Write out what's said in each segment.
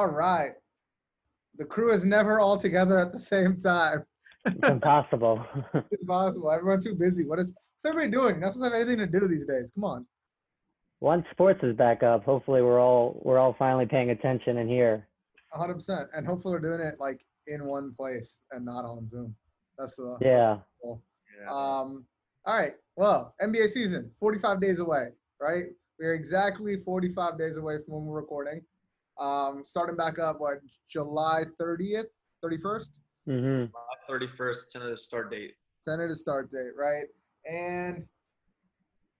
All right. The crew is never all together at the same time. It's impossible. It's impossible. Everyone's too busy. What is what's everybody doing? Not supposed to have anything to do these days. Come on. Once sports is back up, hopefully we're all we're all finally paying attention in here. 100%. And hopefully we're doing it like in one place and not on Zoom. That's the Yeah. Yeah. Um, all right. Well, NBA season, 45 days away, right? We're exactly 45 days away from when we're recording. Um, starting back up, what, July 30th, 31st? hmm 31st, tentative start date. Tentative start date, right? And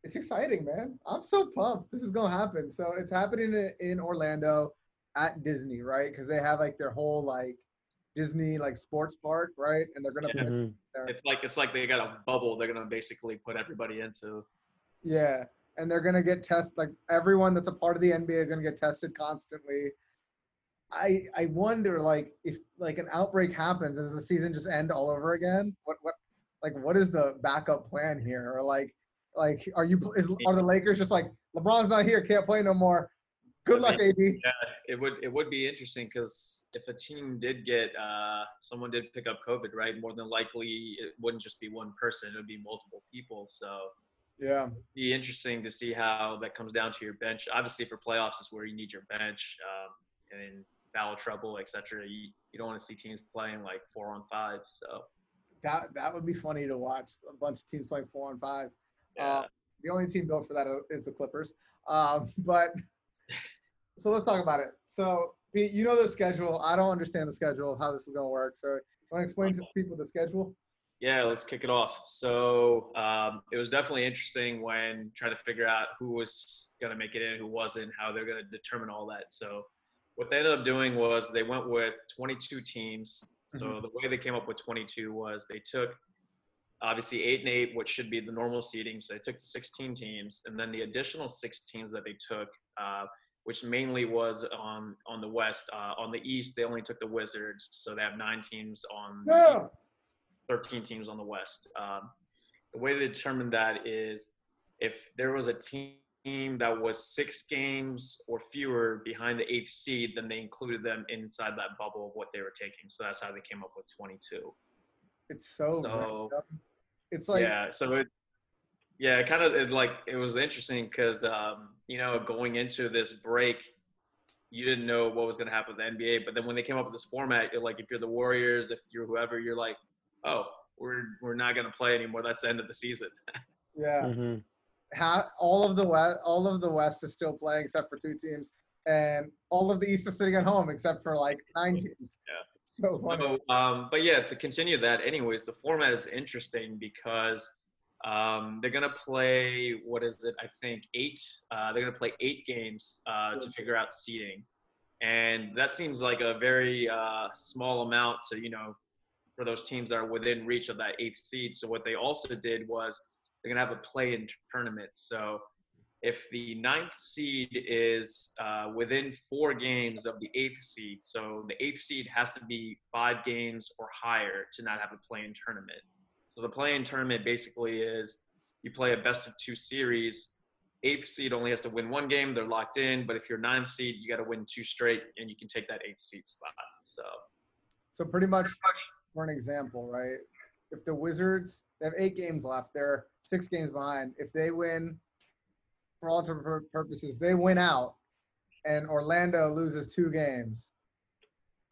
it's exciting, man. I'm so pumped. This is going to happen. So it's happening in- in Orlando at Disney, right? Because they have like their whole like Disney like sports park, right? And they're going to Yeah. put hmm. It's like it's like they got a bubble. They're gonna basically put everybody into. Yeah, and they're gonna get tested. Like everyone that's a part of the NBA is gonna get tested constantly. I I wonder like if like an outbreak happens, does the season just end all over again? What what like what is the backup plan here? Or like like are you is are the Lakers just like LeBron's not here, can't play no more. Good luck, AD. Yeah, It would it would be interesting because if a team did get uh, someone did pick up COVID, right? More than likely, it wouldn't just be one person; it would be multiple people. So Yeah, be interesting to see how that comes down to your bench. Obviously, for playoffs is where you need your bench, um, and in foul trouble, etc. You you don't want to see teams playing like four on five. So that that would be funny to watch. A bunch of teams playing four on five. yeah, Uh, the only team built for that is the Clippers. Um, but so let's talk about it. So Pete, you know the schedule. I don't understand the schedule, how this is going to work. So want to explain to people the schedule? Yeah, let's kick it off. So um, it was definitely interesting when trying to figure out who was going to make it in, who wasn't, how they're going to determine all that. So what they ended up doing was they went with 22 teams. So Mhm. the way they came up with 22 was they took obviously eight and eight, which should be the normal seating. So they took the 16 teams, and then the additional six teams that they took, uh, which mainly was on on the West. Uh, on the East, they only took the Wizards, so they have nine teams on. No. 13 teams on the West. Um, the way to determine that is if there was a team that was six games or fewer behind the eighth seed, then they included them inside that bubble of what they were taking. So that's how they came up with 22. It's so, So- It's like yeah. So it, yeah, it kind of it, like it was interesting because um, you know going into this break, you didn't know what was going to happen with the NBA. But then when they came up with this format, you're like, if you're the Warriors, if you're whoever, you're like, oh, we're we're not going to play anymore. That's the end of the season. yeah, hmm ha- all of the west, all of the West is still playing except for two teams, and all of the East is sitting at home except for like nine teams. Yeah. So funny. So, um, but yeah, to continue that, anyways, the format is interesting because um, they're gonna play what is it? I think eight. Uh, they're gonna play eight games uh, to figure out seeding, and that seems like a very uh, small amount to you know for those teams that are within reach of that eighth seed. So what they also did was they're gonna have a play-in tournament. So if the ninth seed is uh, within four games of the eighth seed, so the eighth seed has to be five games or higher to not have a play-in tournament. So the play-in tournament basically is you play a best of two series. Eighth seed only has to win one game; they're locked in. But if you're ninth seed, you got to win two straight, and you can take that eighth seed spot. So So pretty much, for an example, right? If the Wizards they have eight games left, they're six games behind. If they win, for all intents and purposes, they win out, and Orlando loses two games,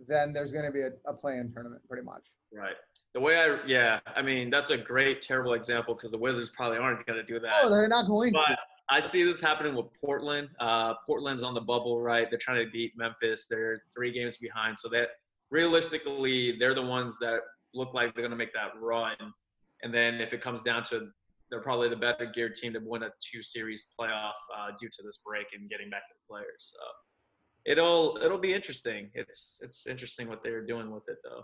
then there's going to be a, a play-in tournament, pretty much. right. The way I yeah, I mean that's a great terrible example because the Wizards probably aren't going to do that. Oh, they're not going to. But I see this happening with Portland. Uh, Portland's on the bubble, right? They're trying to beat Memphis. They're three games behind. So that realistically, they're the ones that look like they're going to make that run. And then if it comes down to, they're probably the better geared team to win a two series playoff uh, due to this break and getting back to the players. So it'll it'll be interesting. It's it's interesting what they're doing with it though.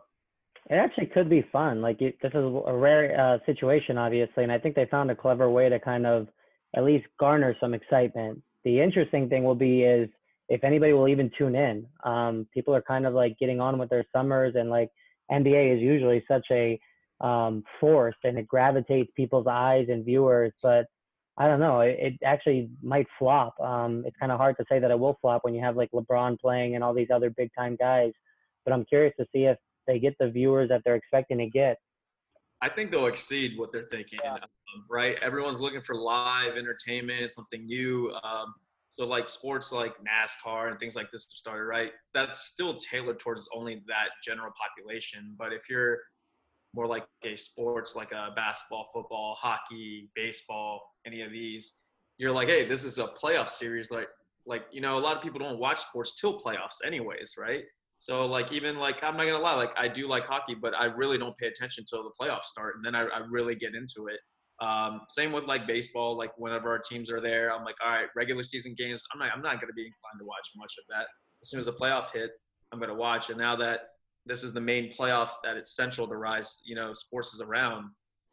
It actually could be fun. Like it, this is a rare uh, situation, obviously, and I think they found a clever way to kind of at least garner some excitement. The interesting thing will be is if anybody will even tune in. Um, people are kind of like getting on with their summers, and like NBA is usually such a um, force, and it gravitates people's eyes and viewers. But I don't know. It, it actually might flop. Um, it's kind of hard to say that it will flop when you have like LeBron playing and all these other big time guys. But I'm curious to see if they get the viewers that they're expecting to get. I think they'll exceed what they're thinking, Yeah. um, right? Everyone's looking for live entertainment, something new. Um, so like sports like NASCAR and things like this started, right? That's still tailored towards only that general population. But if you're more like a sports like a basketball, football, hockey, baseball, any of these, you're like, hey, this is a playoff series. Like, like you know, a lot of people don't watch sports till playoffs, anyways, right? So like even like I'm not gonna lie, like I do like hockey, but I really don't pay attention till the playoffs start, and then I, I really get into it. Um, same with like baseball. Like whenever our teams are there, I'm like, all right, regular season games. I'm not I'm not gonna be inclined to watch much of that. As soon as the playoff hit, I'm gonna watch. And now that this is the main playoff that is central to rise, you know, sports is around.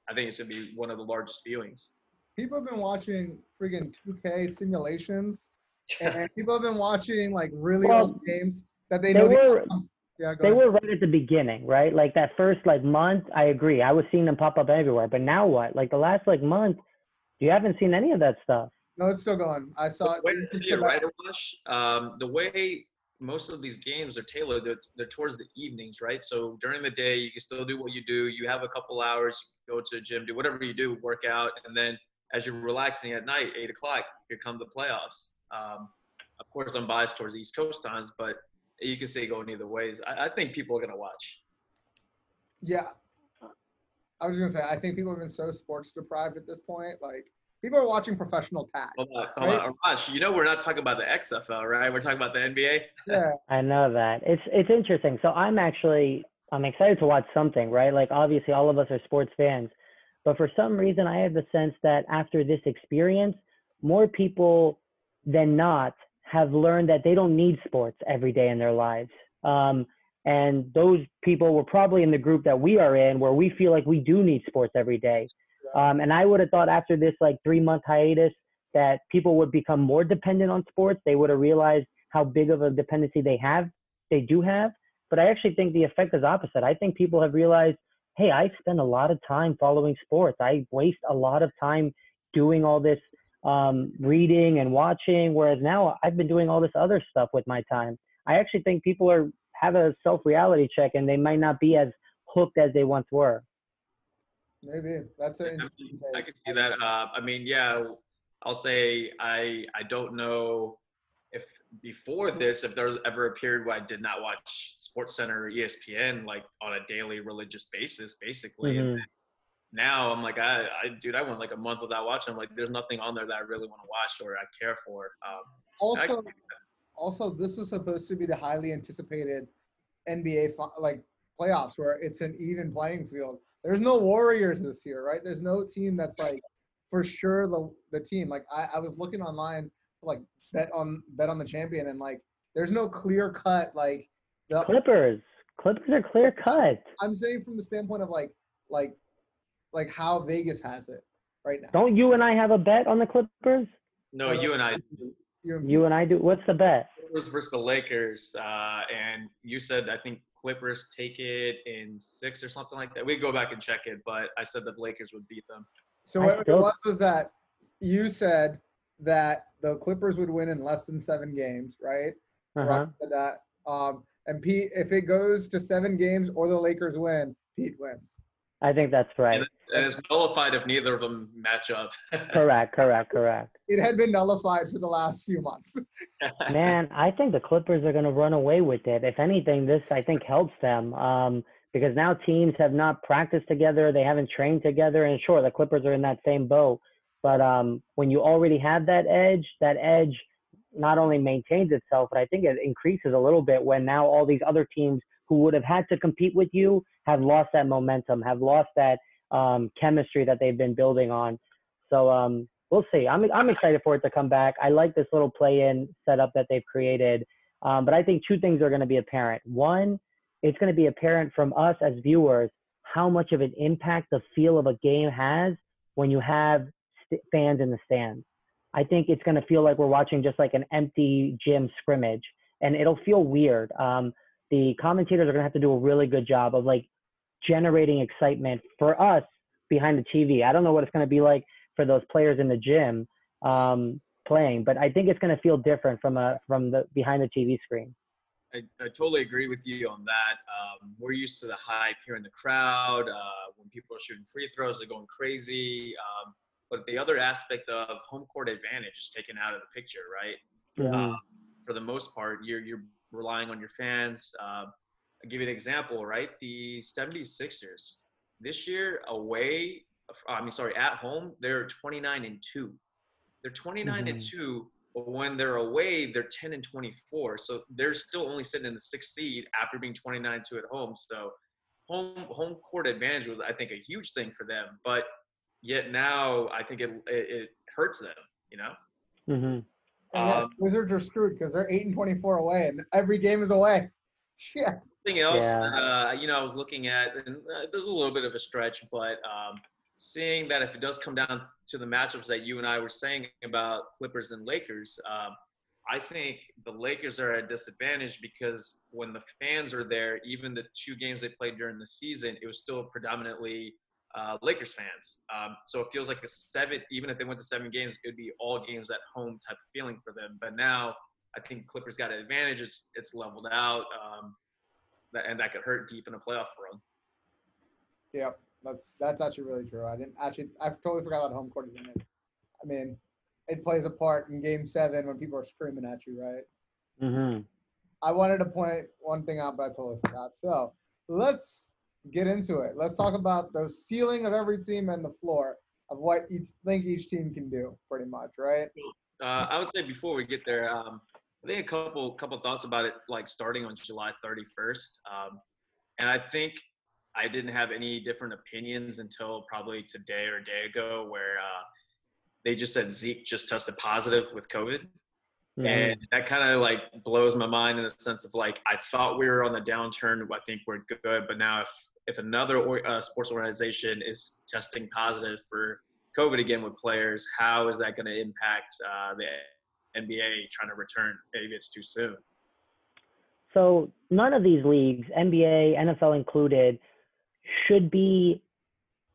I think it's gonna be one of the largest viewings. People have been watching friggin' 2K simulations, and people have been watching like really Well, old games that they They know. the were outcome. Yeah, they ahead. were right at the beginning, right? Like that first like month, I agree. I was seeing them pop up everywhere. But now what? Like the last like month, you haven't seen any of that stuff. No, it's still going. I saw it. Wait to see it, right, Rush? Um, the way most of these games are tailored, they're, they're towards the evenings, right? So during the day, you can still do what you do. You have a couple hours, go to the gym, do whatever you do, work out, and then as you're relaxing at night, eight o'clock, here come to the playoffs. Um, of course, I'm biased towards East Coast times, but you can say going either ways. I, I think people are gonna watch. Yeah. I was gonna say, I think people have been so sports deprived at this point. Like, people are watching professional tag. Hold on, hold on, Rush. You know we're not talking about the XFL, right? We're talking about the NBA. Yeah. I know that. It's it's interesting. So I'm actually I'm excited to watch something, right? Like obviously all of us are sports fans, but for some reason I have the sense that after this experience, more people than not have learned that they don't need sports every day in their lives. Um, and those people were probably in the group that we are in, where we feel like we do need sports every day. Um, and I would have thought after this like three month hiatus that people would become more dependent on sports. They would have realized how big of a dependency they have, they do have. But I actually think the effect is opposite. I think people have realized, hey, I spend a lot of time following sports. I waste a lot of time doing all this um, reading and watching, whereas now I've been doing all this other stuff with my time. I actually think people are have a self reality check and they might not be as hooked as they once were. Maybe that's an I interesting. I can see that. Uh, I mean, yeah, I'll say I I don't know if before this if there was ever a period where I did not watch Sports Center or ESPN like on a daily religious basis, basically. And Mhm. then now I'm like, I, I dude, I went like a month without watching. I'm like, there's nothing on there that I really want to watch or I care for. Um, Also, also, this was supposed to be the highly anticipated NBA fi- like playoffs where it's an even playing field. There's no Warriors this year, right? There's no team that's like for sure the the team. Like I, I was looking online, like bet on bet on the champion, and like there's no clear cut like the, Clippers. Clippers are clear cut. I'm saying from the standpoint of like like like how Vegas has it right now. Don't you and I have a bet on the Clippers? no, you and I You, You and I do. What's the bet? Clippers versus the Lakers, uh, and you said I think Clippers take it in six or something like that. We could go back and check it, but I said that the Lakers would beat them. So I what still- was was that you said that the Clippers would win in less than seven games, right? Uh-huh. That. Um, and Pete, if it goes to seven games or the Lakers win, Pete wins. I think that's right. And, and it's nullified if neither of them match up. correct, correct, correct. It had been nullified for the last few months. Man, I think the Clippers are going to run away with it. If anything, this I think helps them um, because now teams have not practiced together, they haven't trained together, and sure, the Clippers are in that same boat. But um, when you already have that edge, that edge not only maintains itself, but I think it increases a little bit when now all these other teams who would have had to compete with you have lost that momentum, have lost that um, chemistry that they've been building on. So um, we'll see. I'm I'm excited for it to come back. I like this little play-in setup that they've created, um, but I think two things are going to be apparent. One, it's going to be apparent from us as viewers how much of an impact the feel of a game has when you have st- fans in the stands. I think it's going to feel like we're watching just like an empty gym scrimmage, and it'll feel weird. Um, the commentators are going to have to do a really good job of like generating excitement for us behind the TV. I don't know what it's going to be like for for those players in the gym um, playing. But I think it's going to feel different from a from the behind the TV screen. I, I totally agree with you on that. Um, we're used to the hype here in the crowd. Uh, when people are shooting free throws, they're going crazy. Um, but the other aspect of home court advantage is taken out of the picture, right? Mhm. Um, for the most part, you're you're relying on your fans. Uh, I'll give you an example, right? The 76ers this year away, I mean, sorry, at home, they're 29 and two. They're 29 and Mhm. two, but when they're away, they're 10 and 24. So they're still only sitting in the sixth seed after being 29 and 2 at home. So home home court advantage was, I think, a huge thing for them. But yet now, I think it it, it hurts them. You know. Mhm. And Um, Wizards are screwed because they're eight and twenty-four away, and every game is away. Shit. Something else, Yeah. uh, you know, I was looking at, and uh, there's a little bit of a stretch, but um, seeing that if it does come down to the matchups that you and I were saying about Clippers and Lakers, um, I think the Lakers are at a disadvantage because when the fans are there, even the two games they played during the season, it was still predominantly uh, Lakers fans. Um, so it feels like a seven, even if they went to seven games, it would be all games at home type of feeling for them. But now I think Clippers got an advantage. It's it's leveled out, um, that, and that could hurt deep in a playoff run. Yep, that's that's actually really true. I didn't actually. I totally forgot about home court advantage. I mean, it plays a part in Game Seven when people are screaming at you, right? Mhm. I wanted to point one thing out, but I totally forgot. So let's get into it. Let's talk about the ceiling of every team and the floor of what each think each team can do, pretty much, right? Uh, I would say before we get there, um, I think a couple couple thoughts about it, like starting on July 31st, um, and I think I didn't have any different opinions until probably today or a day ago, where uh, they just said Zeke just tested positive with COVID. Mhm. and that kind of like blows my mind in the sense of like I thought we were on the downturn. I think we're good, but now if if another or, uh, sports organization is testing positive for COVID again with players, how is that going to impact uh, the NBA trying to return? Maybe it's too soon. So none of these leagues, NBA, NFL included, should be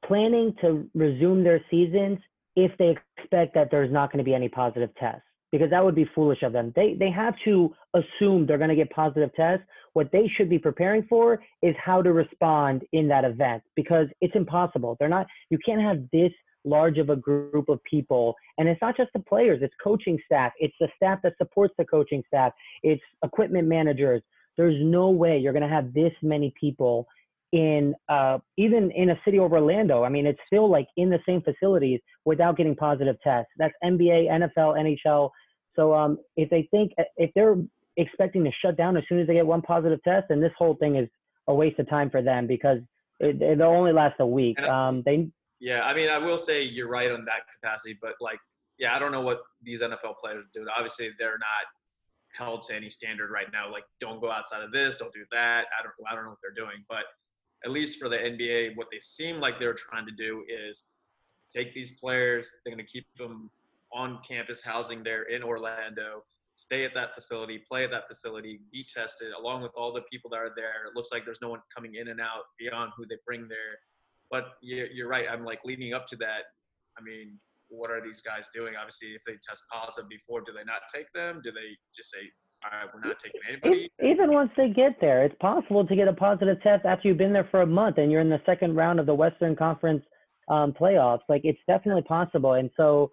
planning to resume their seasons if they expect that there's not going to be any positive tests because that would be foolish of them. They they have to assume they're going to get positive tests. What they should be preparing for is how to respond in that event because it's impossible. They're not you can't have this large of a group of people and it's not just the players, it's coaching staff, it's the staff that supports the coaching staff, it's equipment managers. There's no way you're going to have this many people in uh, even in a city of Orlando. I mean, it's still like in the same facilities without getting positive tests. That's NBA, NFL, NHL. So um, if they think if they're expecting to shut down as soon as they get one positive test, then this whole thing is a waste of time for them because it, it'll only last a week. Um, they Yeah, I mean, I will say you're right on that capacity, but like, yeah, I don't know what these NFL players do. Obviously, they're not held to any standard right now. Like, don't go outside of this, don't do that. I don't, I don't know what they're doing, but at least for the NBA, what they seem like they're trying to do is take these players. They're going to keep them on campus, housing there in Orlando. Stay at that facility, play at that facility, be tested, along with all the people that are there. It looks like there's no one coming in and out beyond who they bring there but you're, right. I'm like leading up to that. I mean, what are these guys doing? Obviously, if they test positive before, do they not take them? Do they just say, all right, we're not taking anybody? Even once they get there, it's possible to get a positive test after you've been there for a month and you're in the second round of the Western Conference um, playoffs. Like it's definitely possible, and so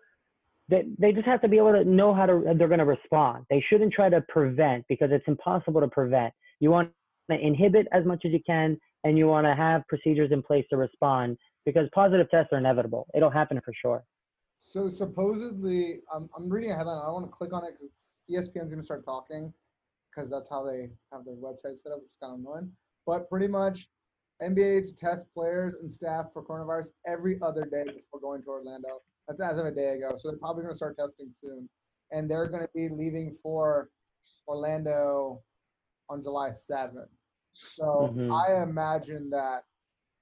they they just have to be able to know how to they're going to respond. They shouldn't try to prevent because it's impossible to prevent. You want to inhibit as much as you can, and you want to have procedures in place to respond because positive tests are inevitable. It'll happen for sure. So supposedly, I'm, I'm reading a headline. I don't want to click on it because ESPN's going to start talking because that's how they have their website set up, which is kind of annoying. But pretty much, NBA to test players and staff for coronavirus every other day before going to Orlando. That's as of a day ago. So they're probably going to start testing soon. And they're going to be leaving for Orlando on July 7th. So Mhm. I imagine that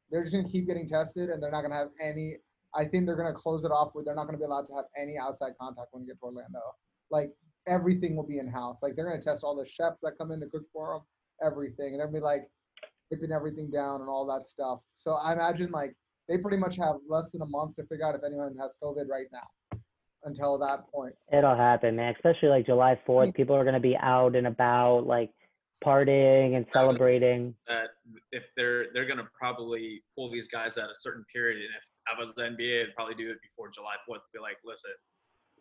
they're just going to keep getting tested and they're not going to have any. I think they're going to close it off where they're not going to be allowed to have any outside contact when you get to Orlando. Like everything will be in house. Like they're going to test all the chefs that come in to cook for them, everything. And they'll be like, dipping everything down and all that stuff. So I imagine like they pretty much have less than a month to figure out if anyone has COVID right now. Until that point, It'll happen, man. Especially like July 4th. Mm-hmm. People are going to be out and about, like partying and celebrating. that if they're they're gonna probably pull these guys at a certain period, and if I was the NBA, I'd probably do it before July Fourth. Be like, listen,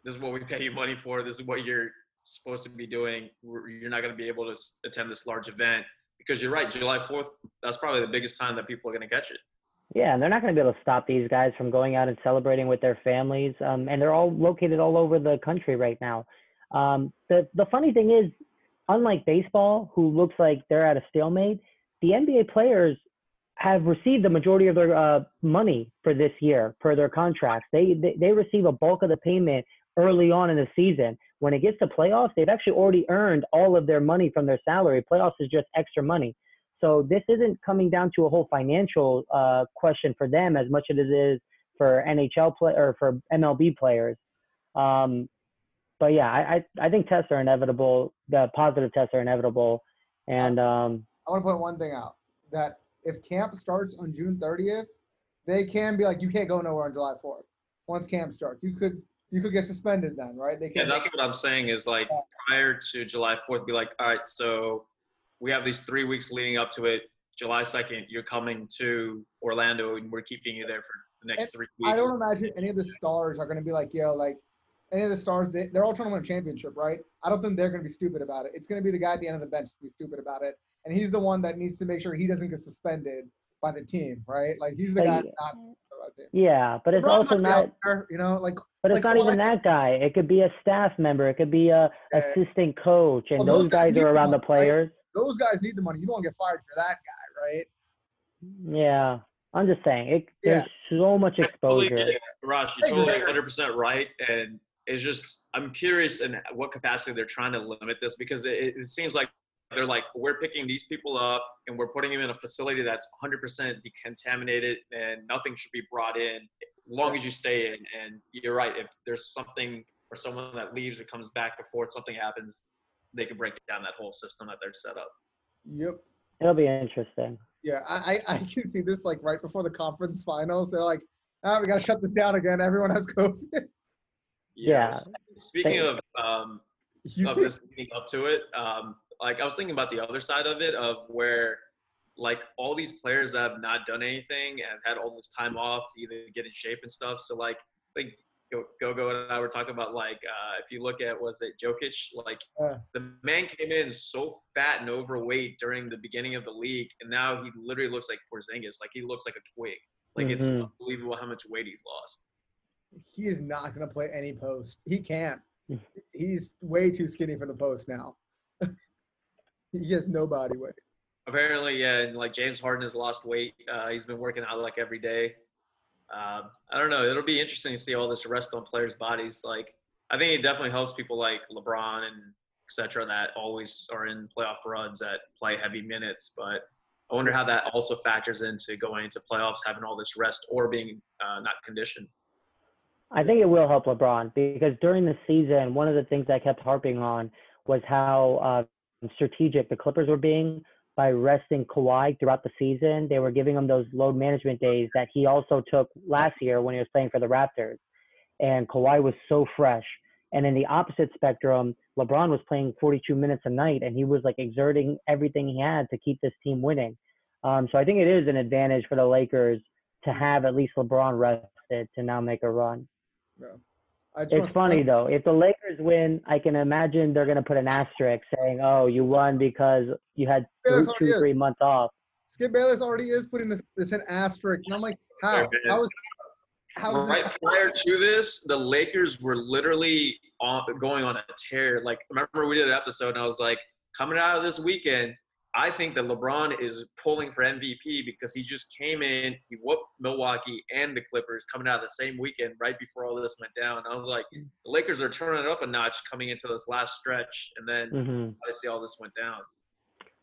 this is what we pay you money for. This is what you're supposed to be doing. You're not gonna be able to attend this large event because you're right. July Fourth, that's probably the biggest time that people are gonna catch it. Yeah, and they're not going to be able to stop these guys from going out and celebrating with their families. Um, and they're all located all over the country right now. Um, the the funny thing is, unlike baseball, who looks like they're at a stalemate, the NBA players have received the majority of their uh, money for this year per their contracts. They, they they receive a bulk of the payment early on in the season. When it gets to playoffs, they've actually already earned all of their money from their salary. Playoffs is just extra money. So this isn't coming down to a whole financial uh, question for them as much as it is for NHL play or for MLB players. Um, but yeah, I, I I think tests are inevitable. The positive tests are inevitable, and um, I want to point one thing out that if camp starts on June 30th, they can be like, you can't go nowhere on July 4th. Once camp starts, you could you could get suspended then, right? They Yeah, can. that's what I'm saying. Is like prior to July Fourth, be like, all right, so we have these three weeks leading up to it. July second, you're coming to Orlando, and we're keeping you there for the next And three weeks. I don't imagine any of the stars are going to be like, yo, like any of the stars, they, they're all trying to win a championship, right? I don't think they're going to be stupid about it. It's going to be the guy at the end of the bench to be stupid about it. And he's the one that needs to make sure he doesn't get suspended by the team, right? Like he's the But guy yeah. not by the team. yeah, but it's also might not. there, you know, like But it's like, not well, even I- that guy. It could be a staff member. It could be a Yeah. assistant coach, and Well, those those guys guys are around the players. right? Players. those guys need the money. You don't get fired for that guy, right? Yeah, I'm just saying. It, Yeah. There's so much I totally exposure. get it, you're totally 100 percent right, and it's just I'm curious in what capacity they're trying to limit this because it, it seems like they're like we're picking these people up and we're putting them in a facility that's 100 percent decontaminated and nothing should be brought in as long as you stay in. And you're right, if there's something or someone that leaves or comes back and forth, something happens, they could break down that whole system that they're set up. Yep. It'll be interesting. Yeah, I, I I can see this like right before the conference finals. They're like, ah, we gotta shut this down again. Everyone has COVID. Yeah. Speaking They- of um, You- of this leading up to it. Um, like I was thinking about the other side of it, of where like all these players that have not done anything and had all this time off to either get in shape and stuff. So like, I think Go Go Go and I were talking about like uh, if you look at was it Jokic, like Uh. the man came in so fat and overweight during the beginning of the league, and now he literally looks like Porzingis. Like he looks like a twig. Like it's Mhm. unbelievable how much weight he's lost. he is not gonna play any post. He can't. He's way too skinny for the post now. he has no body weight. Apparently, yeah, and like James Harden has lost weight. Uh, he's been working out like every day. Um, I don't know. It'll be interesting to see all this rest on players' bodies. Like, I think it definitely helps people like LeBron and etc. that always are in playoff runs that play heavy minutes. But I wonder how that also factors into going into playoffs, having all this rest or being uh, not conditioned. I think it will help LeBron because during the season, one of the things I kept harping on was how uh, strategic the Clippers were being by resting Kawhi throughout the season. They were giving him those load management days that he also took last year when he was playing for the Raptors. And Kawhi was so fresh. And in the opposite spectrum, LeBron was playing 42 minutes a night and he was like exerting everything he had to keep this team winning. Um, so I think it is an advantage for the Lakers to have at least LeBron rested to now make a run. Wanna It's funny say- though. If the Lakers win, I can imagine they're gonna put an asterisk saying, "Oh, you won because you had three, that's what it two, is. three months off." Skip Bayless already is putting this this in asterisk, and I'm like, how? How is how is right it? prior to this, the Lakers were literally on, going on a tear. Like, remember we did an episode, and I was like, coming out of this weekend, I think that LeBron is pulling for MVP because he just came in, he whooped Milwaukee and the Clippers coming out of the same weekend right before all this went down. I was like, the Lakers are turning it up a notch coming into this last stretch, and then hmm obviously all this went down.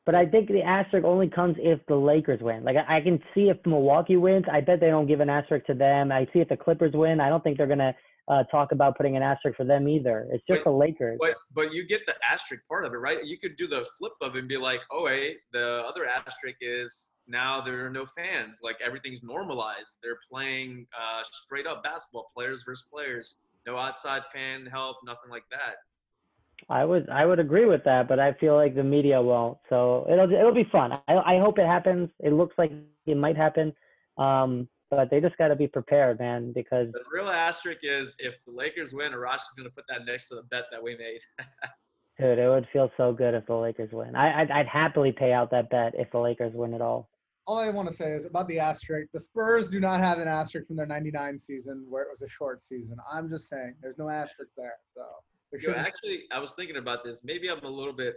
But I think the asterisk only comes if the Lakers win. Like I, I can see if Milwaukee wins, I bet they don't give an asterisk to them. I see if the Clippers win, I don't think they're gonna uh, talk about putting an asterisk for them either. It's just But- the Lakers. But but you get the asterisk part of it, right? You could do the flip of it and be like, oh hey, the other asterisk is now there are no fans. Like everything's normalized. They're playing uh, straight up basketball, players versus players. No outside fan help, nothing like that. I would I would agree with that, but I feel like the media won't. So it'll it'll be fun. I I hope it happens. It looks like it might happen, um, but they just got to be prepared, man. Because The real asterisk is if the Lakers win, Arash is going to put that next to the bet that we made. dude, it would feel so good if the Lakers win. I I'd, I'd happily pay out that bet if the Lakers win at all. All I want to say is about the asterisk. The Spurs do not have an asterisk from their '99 season where it was a short season. I'm just saying, there's no asterisk there. So there Yo, actually, I was thinking about this. Maybe I'm a little bit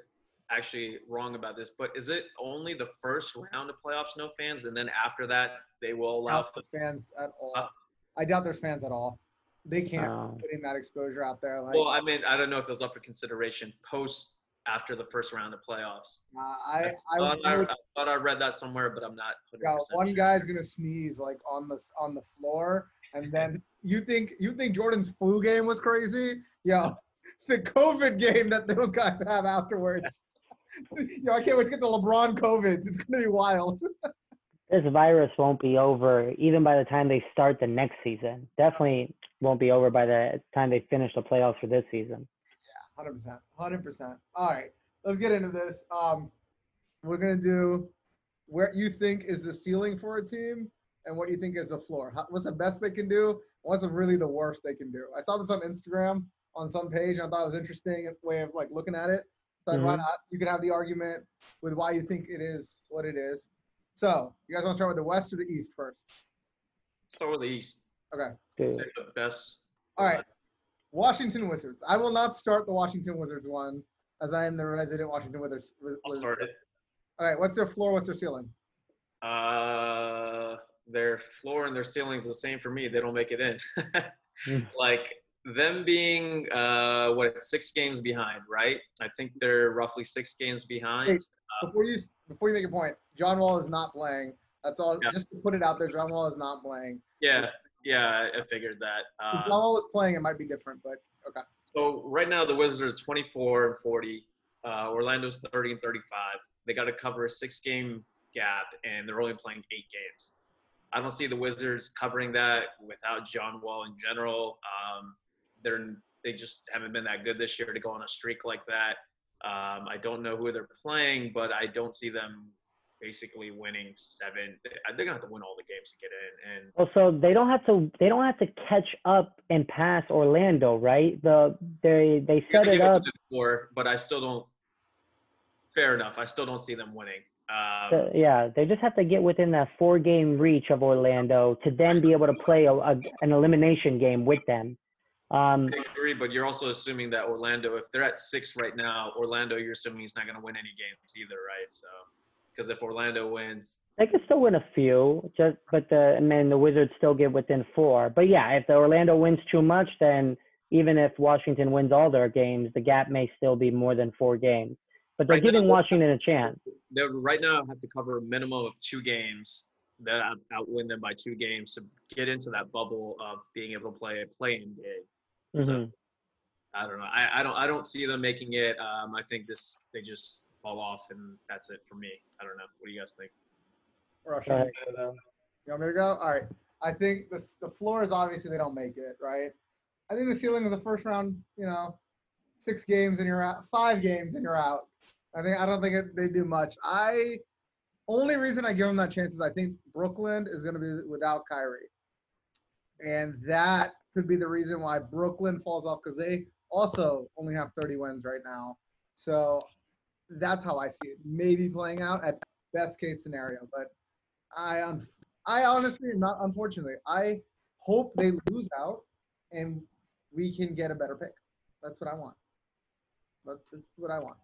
actually wrong about this, but is it only the first round of playoffs no fans, and then after that they will allow? the fans at all. Uh, I doubt there's fans at all. They can't Um, put in that exposure out there. Like Well, I mean, I don't know if it was up for consideration post after the first round of playoffs. uh, I, I, thought I, would, I thought I read that somewhere, but I'm not. 100% yeah, one guy's gonna sneeze like on the on the floor, and then you think you think Jordan's flu game was crazy? Yo, the COVID game that those guys have afterwards. Yo, I can't wait to get the LeBron COVIDs. It's gonna be wild. this virus won't be over even by the time they start the next season. Definitely won't be over by the time they finish the playoffs for this season. Yeah, Hundred percent, hundred percent. All right, let's get into this. Um, we're gonna do where you think is the ceiling for a team and what you think is the floor. How, what's the best they can do? What's really the worst they can do? I saw this on Instagram on some page, and I thought it was interesting way of like looking at it. So why not? You can have the argument with why you think it is what it is. So, you guys want to start with the West or the East first? Start with the East. Okay. Dude. Say the best. All right. Washington Wizards. I will not start the Washington Wizards one, as I am the resident Washington Wizards. I'll start it. All right. What's their floor? What's their ceiling? Uh, their floor and their ceiling is the same for me. They don't make it in. Like them being uh what six games behind, right? I think they're roughly six games behind. Wait. Before you before you make a point, John Wall is not playing. That's all. Yeah. Just to put it out there, John Wall is not playing. Yeah, yeah, I figured that. If Uh, John Wall was playing, it might be different, but okay. So right now the Wizards 24 and 40. Uh, Orlando's 30 and 35. They got to cover a six-game gap, and they're only playing eight games. I don't see the Wizards covering that without John Wall in general. Um, they're they just haven't been that good this year to go on a streak like that. Um, I don't know who they're playing, but I don't see them basically winning seven. They're gonna have to win all the games to get in, and so they don't have to. They don't have to catch up and pass Orlando, right? The they they set it up. Four, but I still don't. Fair enough. I still don't see them winning. Um, the- yeah, they just have to get within that four-game reach of Orlando to then be able to play a, a, an elimination game with them. Um, I agree, but you're also assuming that Orlando, if they're at six right now, Orlando, you're assuming he's not going to win any games either, right? So, because if Orlando wins, They could still win a few, just but the and then the Wizards still get within four. But yeah, if the Orlando wins too much, then even if Washington wins all their games, the gap may still be more than four games. But they're Right giving they're- Washington a chance. they right now have to cover a minimum of two games that out- outwin them by two games to get into that bubble of being able to play a play-in game. So, Mhm. I don't know. I, I don't. I don't see them making it. Um, I think this they just fall off, and that's it for me. I don't know. What do you guys think? Rush. Go ahead. You want me to go? All right. I think this the floor is obviously they don't make it, right? I think the ceiling is the first round, you know, six games and you're out, five games and you're out. I think I don't think it, they do much. I only reason I give them that chance is I think Brooklyn is going to be without Kyrie, and that could be the reason why Brooklyn falls off because they also only have 30 wins right now. So that's how I see it. Maybe playing out at best case scenario, but I un- I honestly not unfortunately I hope they lose out and we can get a better pick. That's what I want. That's what I want.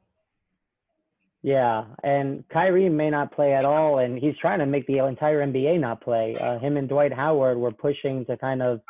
Yeah, and Kyrie may not play at all, and he's trying to make the entire NBA not play. Uh, him and Dwight Howard were pushing to kind of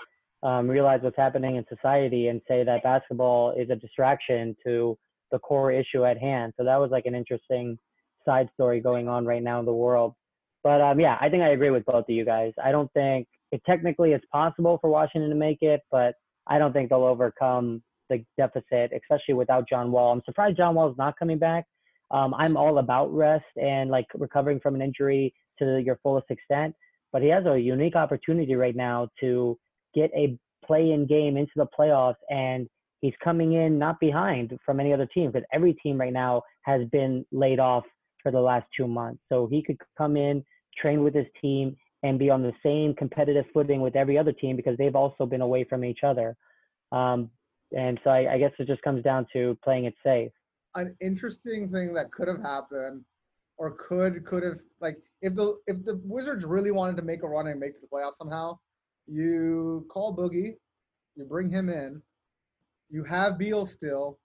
um, realize what's happening in society and say that basketball is a distraction to the core issue at hand. So that was like an interesting side story going on right now in the world. But um, yeah, I think I agree with both of you guys. I don't think it technically is possible for Washington to make it, but I don't think they'll overcome the deficit, especially without John Wall. I'm surprised John Wall's not coming back. Um, I'm all about rest and like recovering from an injury to your fullest extent, but he has a unique opportunity right now to get a play-in game into the playoffs, and he's coming in not behind from any other team because every team right now has been laid off for the last two months. So he could come in, train with his team, and be on the same competitive footing with every other team because they've also been away from each other. Um, and so I, I guess it just comes down to playing it safe. An interesting thing that could have happened, or could could have like if the if the Wizards really wanted to make a run and make the playoffs somehow, you call Boogie, you bring him in, you have Beal still,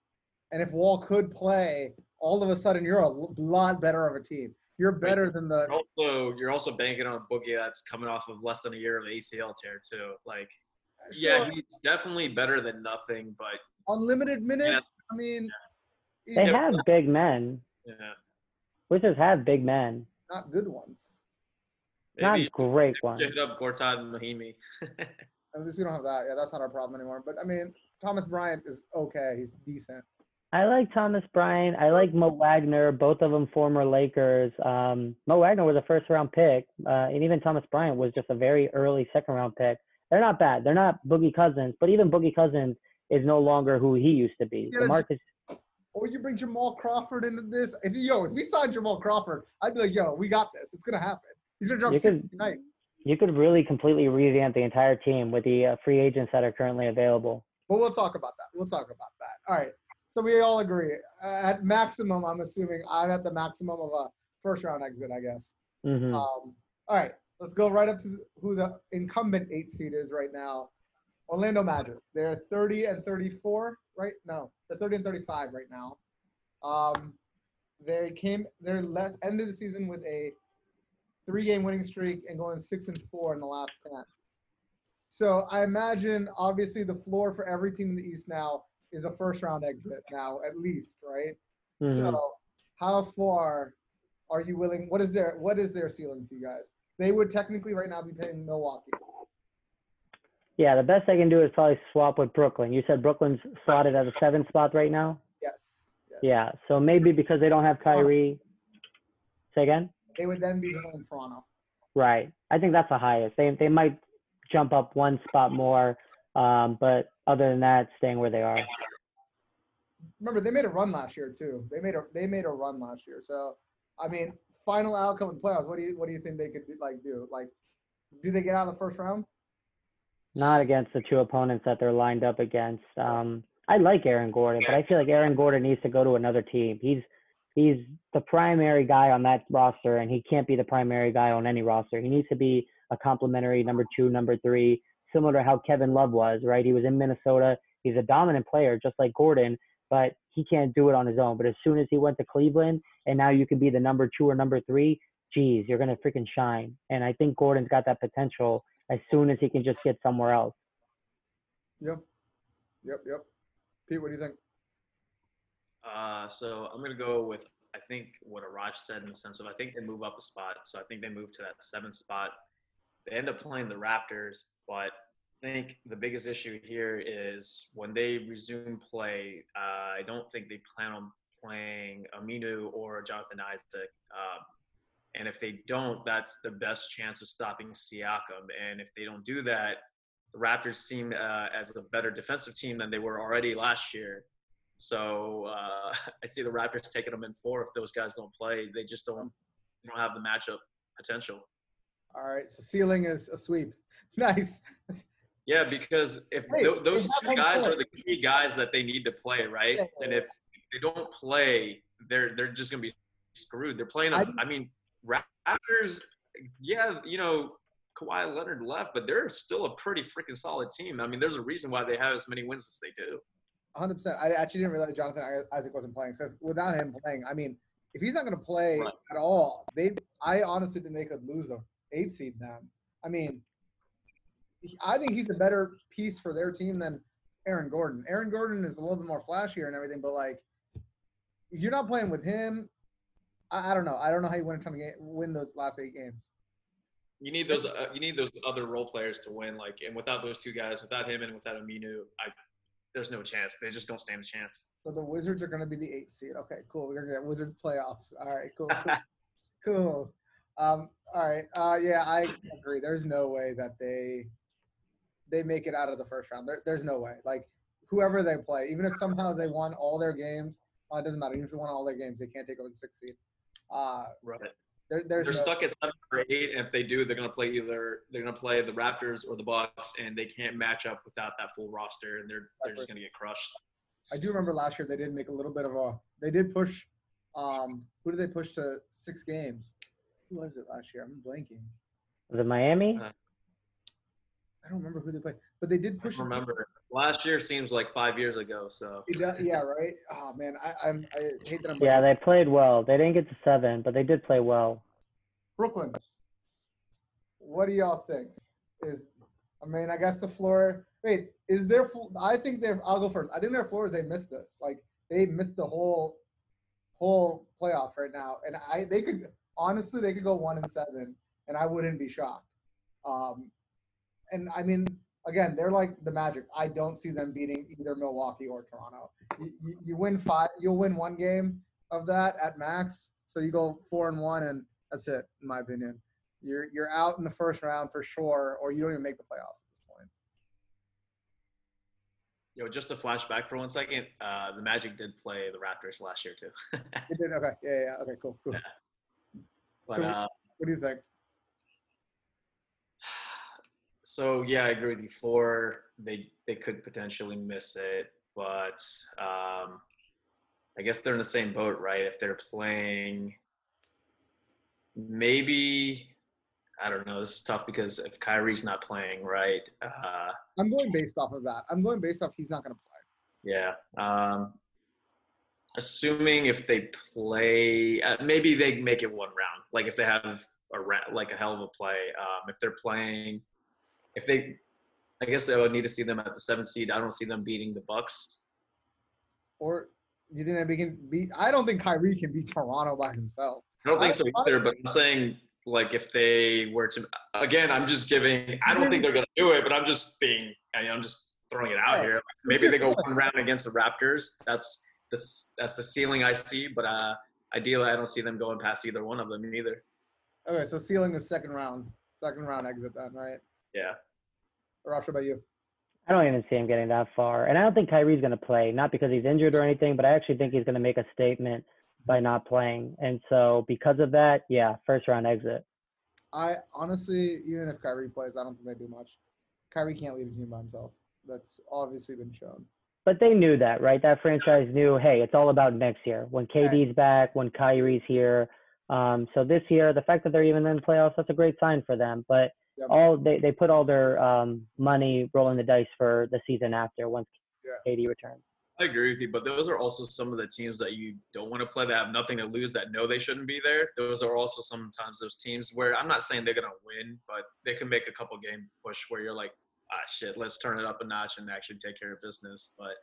and if Wall could play, all of a sudden you're a lot better of a team. You're better than the. Also, you're also banking on Boogie that's coming off of less than a year of ACL tear too. Like, uh, yeah, he's definitely better than nothing, but unlimited minutes. I mean, he's They have big men. yeah, Wizards have big men, not good ones. Not maybe great ones. hit up Gortat and Mahinmi. At least we don't have that. Yeah, that's not our problem anymore. But I mean, Thomas Bryant is okay. He's decent. I like Thomas Bryant. I like Mo Wagner. Both of them former Lakers. Um, Mo Wagner was a first round pick, uh, and even Thomas Bryant was just a very early second round pick. They're not bad. They're not Boogie Cousins, but even Boogie Cousins is no longer who he used to be. Yeah, DeMarcus, Or you bring Jamal Crawford into this. If yo, if we signed Jamal Crawford, I'd be like, yo, we got this. It's gonna happen. He's gonna drop You 60 could- tonight. you could really completely revamp the entire team with the uh, free agents that are currently available. But we'll talk about that. We'll talk about that. All right. So we all agree. Uh, at maximum, I'm assuming I'm at the maximum of a first round exit, I guess. hmm Um, all right. Let's go right up to who the incumbent eight seed is right now. Orlando Magic. They're 30 and 34, right? No, they're 30 and 35 right now. Um, they came. They're left ended the season with a three-game winning streak and going six and four in the last ten. So I imagine, obviously, the floor for every team in the East now is a first-round exit now, at least, right? hmm So, how far are you willing? What is their what is their ceiling to you guys? They would technically right now be paying Milwaukee. Yeah, the best they can do is probably swap with Brooklyn. You said Brooklyn's slotted at a seven spot right now. Yes. yes. Yeah, so maybe because they don't have Kyrie. Say again. They would then be playing Toronto. Right. I think that's the highest. They they might jump up one spot more, um, but other than that, staying where they are. Remember, they made a run last year too. They made a they made a run last year. So, I mean, final outcome in the playoffs. What do you what do you think they could do, like do? Like, do they get out of the first round? Not against the two opponents that they're lined up against. Um, I like Aaron Gordon, but I feel like Aaron Gordon needs to go to another team. He's he's the primary guy on that roster, and he can't be the primary guy on any roster. He needs to be a complementary number two, number three, similar to how Kevin Love was. Right? He was in Minnesota. He's a dominant player, just like Gordon, but he can't do it on his own. But as soon as he went to Cleveland, and now you can be the number two or number three, geez, you're gonna freaking shine. And I think Gordon's got that potential as soon as he can just get somewhere else. Yep. Yep. Yep. Pete, what do you think? Uh, so I'm gonna go with I think what Arash said in the sense of I think they move up a spot. So I think they move to that seventh spot. They end up playing the Raptors, but I think the biggest issue here is when they resume play. Uh, I don't think they plan on playing Aminu or Jonathan Isaac. Um, and if they don't, that's the best chance of stopping Siakam. And if they don't do that, the Raptors seem uh, as a better defensive team than they were already last year. So uh, I see the Raptors taking them in four if those guys don't play. They just don't they don't have the matchup potential. All right. So ceiling is a sweep. Nice. Yeah, because if Hey, tho- those two guys are the key guys that they need to play, right? Yeah, And if they don't play, they're they're just gonna be screwed. They're playing. I I, I mean, Raptors. Yeah, you know, Kawhi Leonard left, but they're still a pretty freaking solid team. I mean, there's a reason why they have as many wins as they do. 100%. I actually didn't realize Jonathan Isaac wasn't playing. So without him playing, I mean, if he's not going to play Right. at all, they I honestly think they could lose a eight seed then. I mean, I think he's a better piece for their team than Aaron Gordon. Aaron Gordon is a little bit more flashier and everything, but like, if you're not playing with him, I, I don't know. I don't know how you win a ton of game, win those last eight games. You need those. Uh, you need those other role players to win. Like, and without those two guys, without him and without Aminu, I there's no chance. They just don't stand a chance. So the Wizards are going to be the eighth seed. Okay, cool. We're gonna get Wizards playoffs. All right, cool. Cool. cool. Um, all right. Uh, yeah, I agree. There's no way that they they make it out of the first round. There, there's no way. Like whoever they play, even if somehow they won all their games, uh, it doesn't matter. Even if they won all their games, they can't take over the sixth seed. Uh, right. There, there's they're no, stuck at seven or eight, and if they do, they're going to play either they're going to play the Raptors or the Bucks, and they can't match up without that full roster, and they're they're just going to get crushed. I do remember last year they did make a little bit of a. They did push. Um, who did they push to six games? Who was it last year? I'm blanking. Was it Miami? Uh, I don't remember who they played, but they did push. I it to- remember last year seems like five years ago. So does- yeah, right. Oh man, I, I'm I hate that I'm. Yeah, they played well. They didn't get to seven, but they did play well. Brooklyn. What do y'all think? Is I mean, I guess the floor. Wait, is their? fl- I think they're. I'll go first. I think their floor is they missed this. Like they missed the whole, whole playoff right now, and I they could honestly they could go one and seven, and I wouldn't be shocked. Um, and I mean, again, they're like the Magic. I don't see them beating either Milwaukee or Toronto. You, you, you win five, you'll win one game of that at max. So you go four and one, and that's it, in my opinion. You're you're out in the first round for sure, or you don't even make the playoffs at this point. you know, just a flashback for one second, uh, the Magic did play the Raptors last year too. You did okay, yeah, yeah, okay, cool, cool. but So- uh, What do you think? So yeah, I agree with you. Floor, they they could potentially miss it, but um, I guess they're in the same boat, right? If they're playing, maybe I don't know. This is tough because if Kyrie's not playing, right? Uh, I'm going based off of that. I'm going based off he's not going to play. yeah. Um, assuming if they play, uh, maybe they make it one round. Like if they have a like a hell of a play. Um, if they're playing, if they, I guess I would need to see them at the seventh seed. I don't see them beating the Bucks. Or do you think that we can beat? I don't think Kyrie can beat Toronto by himself. I don't think I- so either. But I'm saying like if they were to, again, I'm just giving. I don't think they're gonna do it, but I'm just being. I mean, I'm just throwing it out Yeah. here. Maybe they go one round against the Raptors. That's the that's the ceiling I see. But uh, ideally, I don't see them going past either one of them either. Okay, so ceiling is second round, second round exit then, right? Yeah. Rosh, about you? I don't even see him getting that far. And I don't think Kyrie's going to play, not because he's injured or anything, but I actually think he's going to make a statement by not playing. And so because of that, yeah, first round exit. I honestly, even if Kyrie plays, I don't think they do much. Kyrie can't lead a team by himself. That's obviously been shown. But they knew that, right? That franchise knew, hey, it's all about next year. When KD's back, when Kyrie's here. Um, so this year, the fact that they're even in the playoffs, that's a great sign for them. But Yep. all they, they put all their um, money rolling the dice for the season after once Yeah. KD returns. I agree with you, but those are also some of the teams that you don't want to play that have nothing to lose that know they shouldn't be there. Those are also sometimes those teams where I'm not saying they're gonna win, but they can make a couple game push where you're like, ah shit, let's turn it up a notch and actually take care of business. But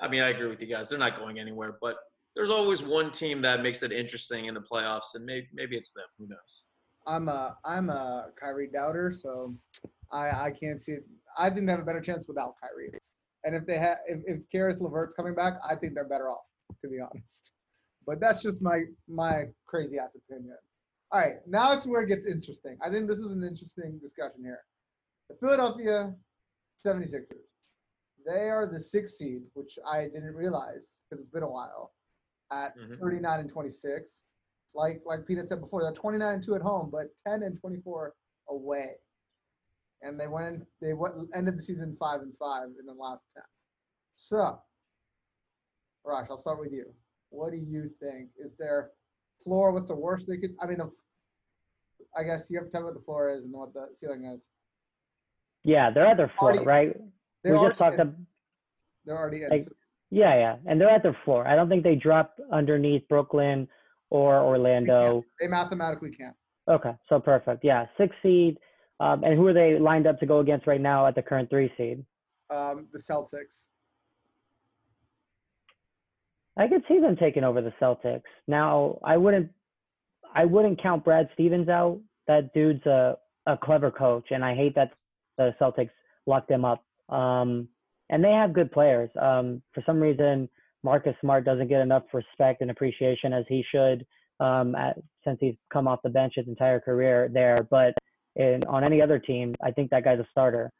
I mean, I agree with you guys. They're not going anywhere, but there's always one team that makes it interesting in the playoffs, and maybe maybe it's them. Who knows? I'm a I'm a Kyrie doubter, so I I can't see it. I think they have a better chance without Kyrie. And if they have if, if Caris LeVert's coming back, I think they're better off, to be honest. But that's just my my crazy ass opinion. All right, now it's where it gets interesting. I think this is an interesting discussion here. The Philadelphia 76ers. They are the sixth seed, which I didn't realize because it's been a while, at Mhm. 39 and 26 like like Pete had said before, they're 29 and 2 at home, but 10 and 24 away. And they went they went ended the season five and five in the last 10. So, Raj, I'll start with you. What do you think? Is their floor? What's the worst they could? I mean, the, I guess you have to tell me what the floor is and what the ceiling is. Yeah, they're at their floor, Already- right? We just talked about, They're already like- yeah, yeah. And they're at their floor. I don't think they drop underneath Brooklyn or Orlando. they mathematically can't. Okay, so perfect. Yeah, six seed. Um, and who are they lined up to go against right now at the current three seed? Um, the Celtics. I could see them taking over the Celtics. Now, I wouldn't, I wouldn't count Brad Stevens out. That dude's a a clever coach, and I hate that the Celtics locked him up. Um, and they have good players. Um, for some reason, Marcus Smart doesn't get enough respect and appreciation as he should um, at, since he's come off the bench his entire career there. But in, on any other team, I think that guy's a starter.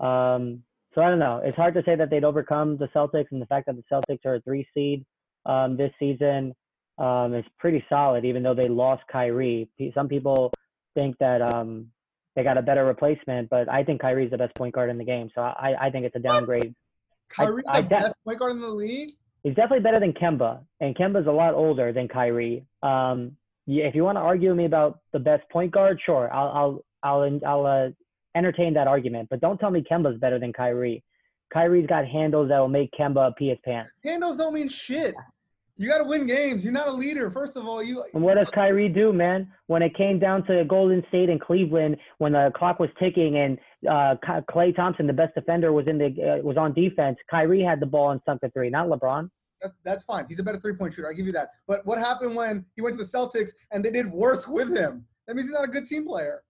Um, so I don't know. It's hard to say that they'd overcome the Celtics, and the fact that the Celtics are a three seed um, this season um, is pretty solid, even though they lost Kyrie. Some people think that um, they got a better replacement, but I think Kyrie's the best point guard in the game. So I, I think it's a downgrade. Kyrie's I the de- best point guard in the league. He's definitely better than Kemba, and Kemba's a lot older than Kyrie. Um, if you want to argue with me about the best point guard, sure, I'll I'll I'll, I'll uh, entertain that argument. But don't tell me Kemba's better than Kyrie. Kyrie's got handles that will make Kemba pee his pants. Handles don't mean shit. You got to win games. You're not a leader. First of all, you. And what does Kyrie do, man? When it came down to Golden State and Cleveland, when the clock was ticking and uh, Klay Thompson, the best defender, was in the uh, was on defense, Kyrie had the ball and sunk the three, not LeBron. That, that's fine. He's a better three point shooter. I give you that. But what happened when he went to the Celtics and they did worse with him? That means he's not a good team player.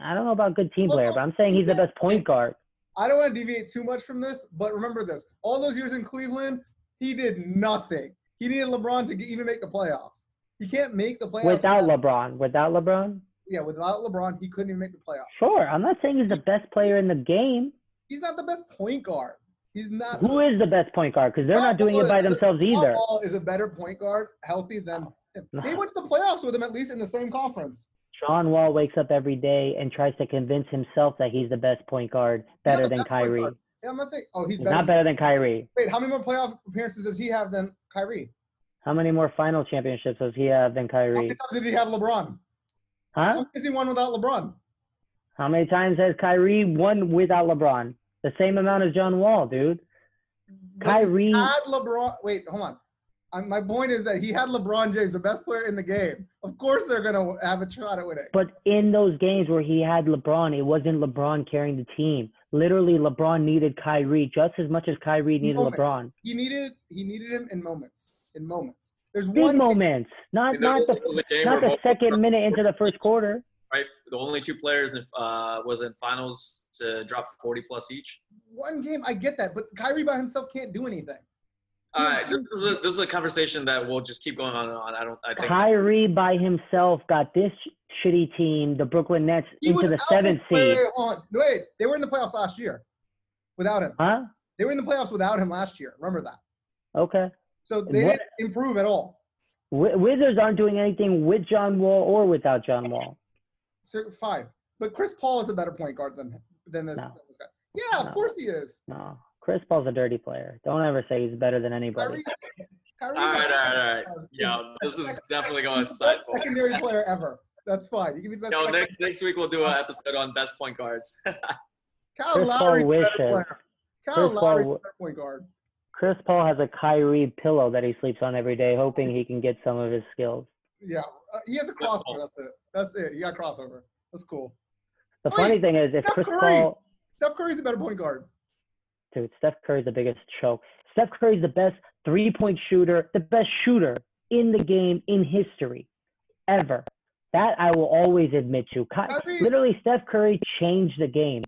I don't know about good team player, but I'm saying he's the best point guard. I don't want to deviate too much from this, but remember this: all those years in Cleveland, he did nothing. He needed LeBron to even make the playoffs. He can't make the playoffs without LeBron. Without LeBron. Yeah, without LeBron, he couldn't even make the playoffs. Sure, I'm not saying he's the best player in the game. He's not the best point guard. He's not. Who is the best point guard? Because they're not doing it by themselves either. Ball is a better point guard, healthy than him. They went to the playoffs with him at least in the same conference. John Wall wakes up every day and tries to convince himself that he's the best point guard, better than Kyrie. Yeah, I'm not saying. Oh, he's, he's better not better than Kyrie. Wait, how many more playoff appearances does he have than Kyrie? How many more final championships does he have than Kyrie? How many times did he have LeBron? Huh? How many has he won without LeBron? How many times has Kyrie won without LeBron? The same amount as John Wall, dude. But Kyrie had LeBron. Wait, hold on. My point is that he had LeBron James, the best player in the game. Of course, they're gonna have a shot at winning. But in those games where he had LeBron, it wasn't LeBron carrying the team. Literally, LeBron needed Kyrie just as much as Kyrie needed moments. LeBron. He needed he needed him in moments. In moments. There's Big one moments, not not the not the second minute into the first quarter. Right, the only two players in, uh, was in finals to drop 40 plus each. One game, I get that, but Kyrie by himself can't do anything. All right, this is, a, this is a conversation that will just keep going on and on. I don't. I think Kyrie by himself got this shitty team, the Brooklyn Nets, he into the seventh seed. Wait, wait, wait, they were in the playoffs last year without him. Huh? They were in the playoffs without him last year. Remember that. Okay. So they What- didn't improve at all. Wizards aren't doing anything with John Wall or without John Wall. So fine, but Chris Paul is a better point guard than than this, No. than this guy. Yeah, of course he is. No, Chris Paul's a dirty player. Don't ever say he's better than anybody. Kyrie, Kyrie All right, all right, all right. Yo, this is definitely going side. secondary player ever. That's fine. You give me the best. Yo, second- next next week we'll do an episode on best point guards. Kyle Chris Paul Lowry's better player. Kyle Chris Paul Lowry's a w- better point guard. Chris Paul has a Kyrie pillow that he sleeps on every day, hoping he can get some of his skills. Yeah, uh, he has a crossover. That's it. That's it. He got crossover. That's cool. The Wait, funny thing is, if Steph Chris Curry. Paul, Steph Curry's a better point guard. dude, Steph Curry's the biggest choke. Steph Curry's the best three-point shooter, the best shooter in the game in history, ever. That I will always admit to. Ky- Kyrie- Literally, Steph Curry changed the game.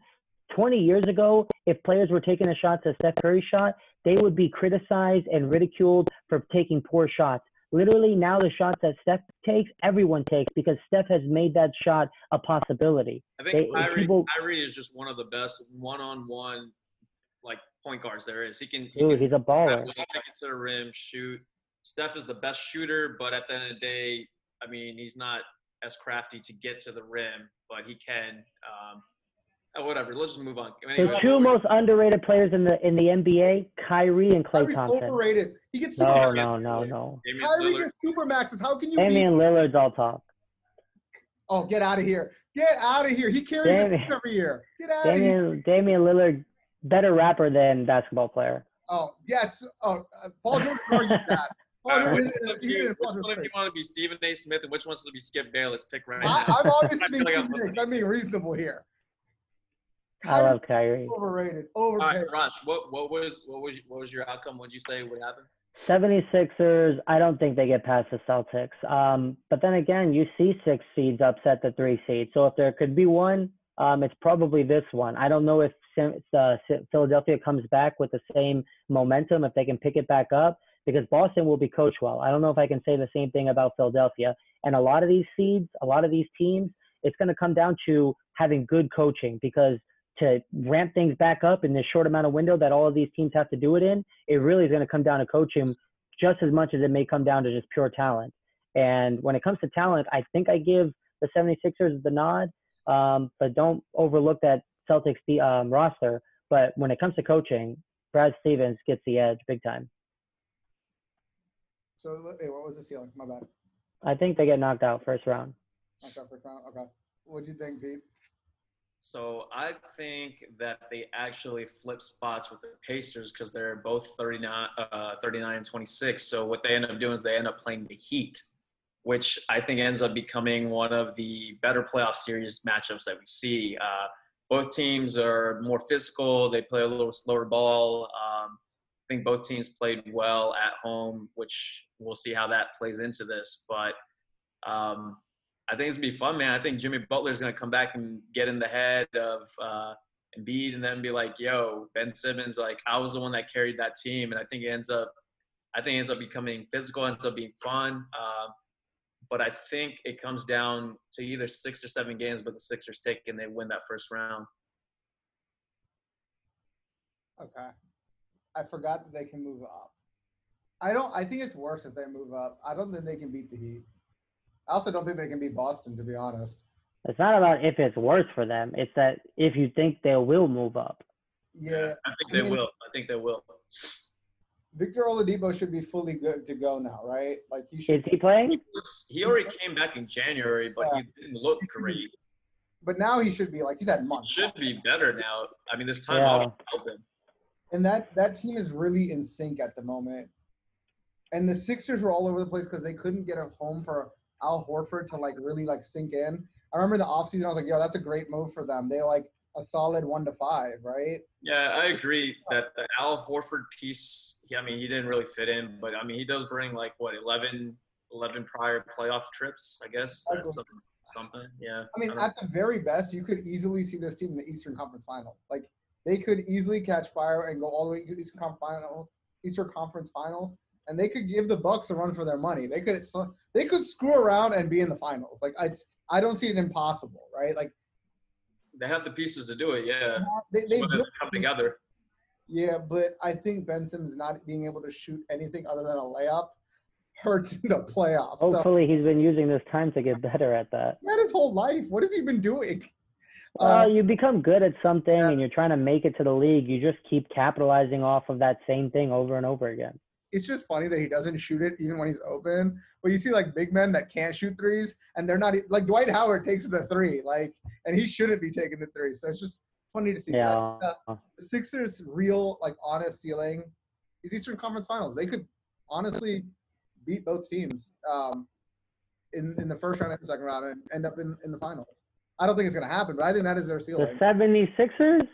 20 years ago, if players were taking a shot to Steph Curry shot, they would be criticized and ridiculed for taking poor shots. Literally, now the shots that Steph takes, everyone takes because Steph has made that shot a possibility. I think They- Kyrie, people- Kyrie is just one of the best one-on-one like point guards there is. He can, he Dude, can he's a baller. take it to the rim, shoot. Steph is the best shooter, but at the end of the day, I mean, he's not as crafty to get to the rim, but he can. Um, oh, whatever. Let's just move on. The Anyway, two most underrated players in the in the NBA, Kyrie and Klay Kyrie's Thompson. overrated. He gets super. No, no, no, no. Damian Kyrie Lillard. gets super maxes. How can you beat? Damian Lillard's all talk. Oh, get out of here! Get out of here! He carries it Damian- every year. Get out of here! Damian Damian Lillard, better rapper than basketball player. Oh, yes. Oh, uh, Paul George argued that. Paul All right, George which one of he you, in which Paul one of you want to be Stephen A. Smith and which wants to be Skip Bayless? Pick right now. I, I'm obviously I being like I'm Stephen A. 'cause listening. I'm being reasonable here. I love Kyrie. overrated. Overrated. Overpaid. right, Raj, what, what was what was what was your outcome? What did you say? What happened? 76ers, I don't think they get past the Celtics. Um, but then again, you see six seeds upset the three seeds. So if there could be one, um, it's probably this one. I don't know if uh, Philadelphia comes back with the same momentum, if they can pick it back up, because Boston will be coached well. I don't know if I can say the same thing about Philadelphia. And a lot of these seeds, a lot of these teams, it's going to come down to having good coaching because to ramp things back up in this short amount of window that all of these teams have to do it in, it really is going to come down to coaching just as much as it may come down to just pure talent. And when it comes to talent, I think I give the 76ers the nod, um, but don't overlook that Celtics um, roster. But when it comes to coaching, Brad Stevens gets the edge big time. So, hey, what was the ceiling? My bad. I think they get knocked out first round. Knocked out first round. Okay. What do you think, Pete? So I think that they actually flip spots with the Pacers because they're both 39, uh, 39 and 26. So what they end up doing is they end up playing the Heat, which I think ends up becoming one of the better playoff series matchups that we see. Uh, both teams are more physical. They play a little slower ball. Um, I think both teams played well at home, which we'll see how that plays into this. But um, I think it's gonna be fun, man. I think Jimmy Butler's gonna come back and get in the head of uh, Embiid, and then be like, "Yo, Ben Simmons, like I was the one that carried that team," and I think it ends up, I think it ends up becoming physical, ends up being fun. Uh, but I think it comes down to either six or seven games, but the Sixers take and they win that first round. Okay, I forgot that they can move up. I don't. I think it's worse if they move up. I don't think they can beat the Heat. I also don't think they can beat Boston, to be honest. It's not about if it's worse for them. It's that if you think they will move up. Yeah, I think they I mean, will. I think they will. Victor Oladipo should be fully good to go now, right? Like he should. Is he playing? He already came back in January, but yeah. he didn't look great. But now he should be like he's had months. He should be better now. I mean, this time yeah. off open. And that that team is really in sync at the moment. And the Sixers were all over the place because they couldn't get a home for Al Horford to like really like sink in. I remember the offseason, I was like, yo, that's a great move for them. They're like a solid one to five, right? Yeah, I agree that the Al Horford piece, I mean, he didn't really fit in, but I mean, he does bring like what, 11, 11 prior playoff trips, I guess. That's something, something, yeah. I mean, I at the very best, you could easily see this team in the Eastern Conference final. Like, they could easily catch fire and go all the way to Eastern Conference finals, Eastern Conference finals and they could give the Bucks a run for their money. They could they could screw around and be in the finals. Like I I don't see it impossible, right? Like they have the pieces to do it. Yeah, they, they come together. Yeah, but I think Ben Simmons not being able to shoot anything other than a layup hurts in the playoffs. Hopefully, so, he's been using this time to get better at that. Not his whole life. What has he been doing? Uh, you become good at something yeah. and you're trying to make it to the league. You just keep capitalizing off of that same thing over and over again it's just funny that he doesn't shoot it even when he's open. But you see like big men that can't shoot threes, and they're not like Dwight Howard takes the three, like, and he shouldn't be taking the three. So it's just funny to see. Yeah. That. Uh, the Sixers' real like honest ceiling is Eastern Conference Finals. They could honestly beat both teams um, in in the first round and the second round and end up in, in the finals. I don't think it's going to happen, but I think that is their ceiling. The 76ers?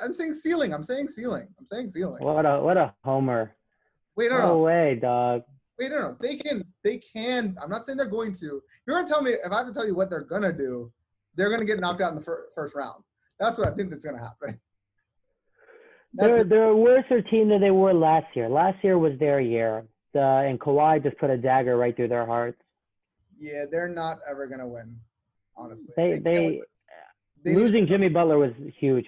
I'm saying ceiling. I'm saying ceiling. I'm saying ceiling. What a what a homer. Wait, no, no, no. way, dog. Wait, no, no. They can, they can. I'm not saying they're going to. You're gonna tell me if I have to tell you what they're gonna do, they're gonna get knocked out in the fir- first round. That's what I think is gonna happen. they're they're a worse team than they were last year. Last year was their year, uh, and Kawhi just put a dagger right through their hearts. Yeah, they're not ever gonna win. Honestly, they they, they, they losing Jimmy Butler was huge.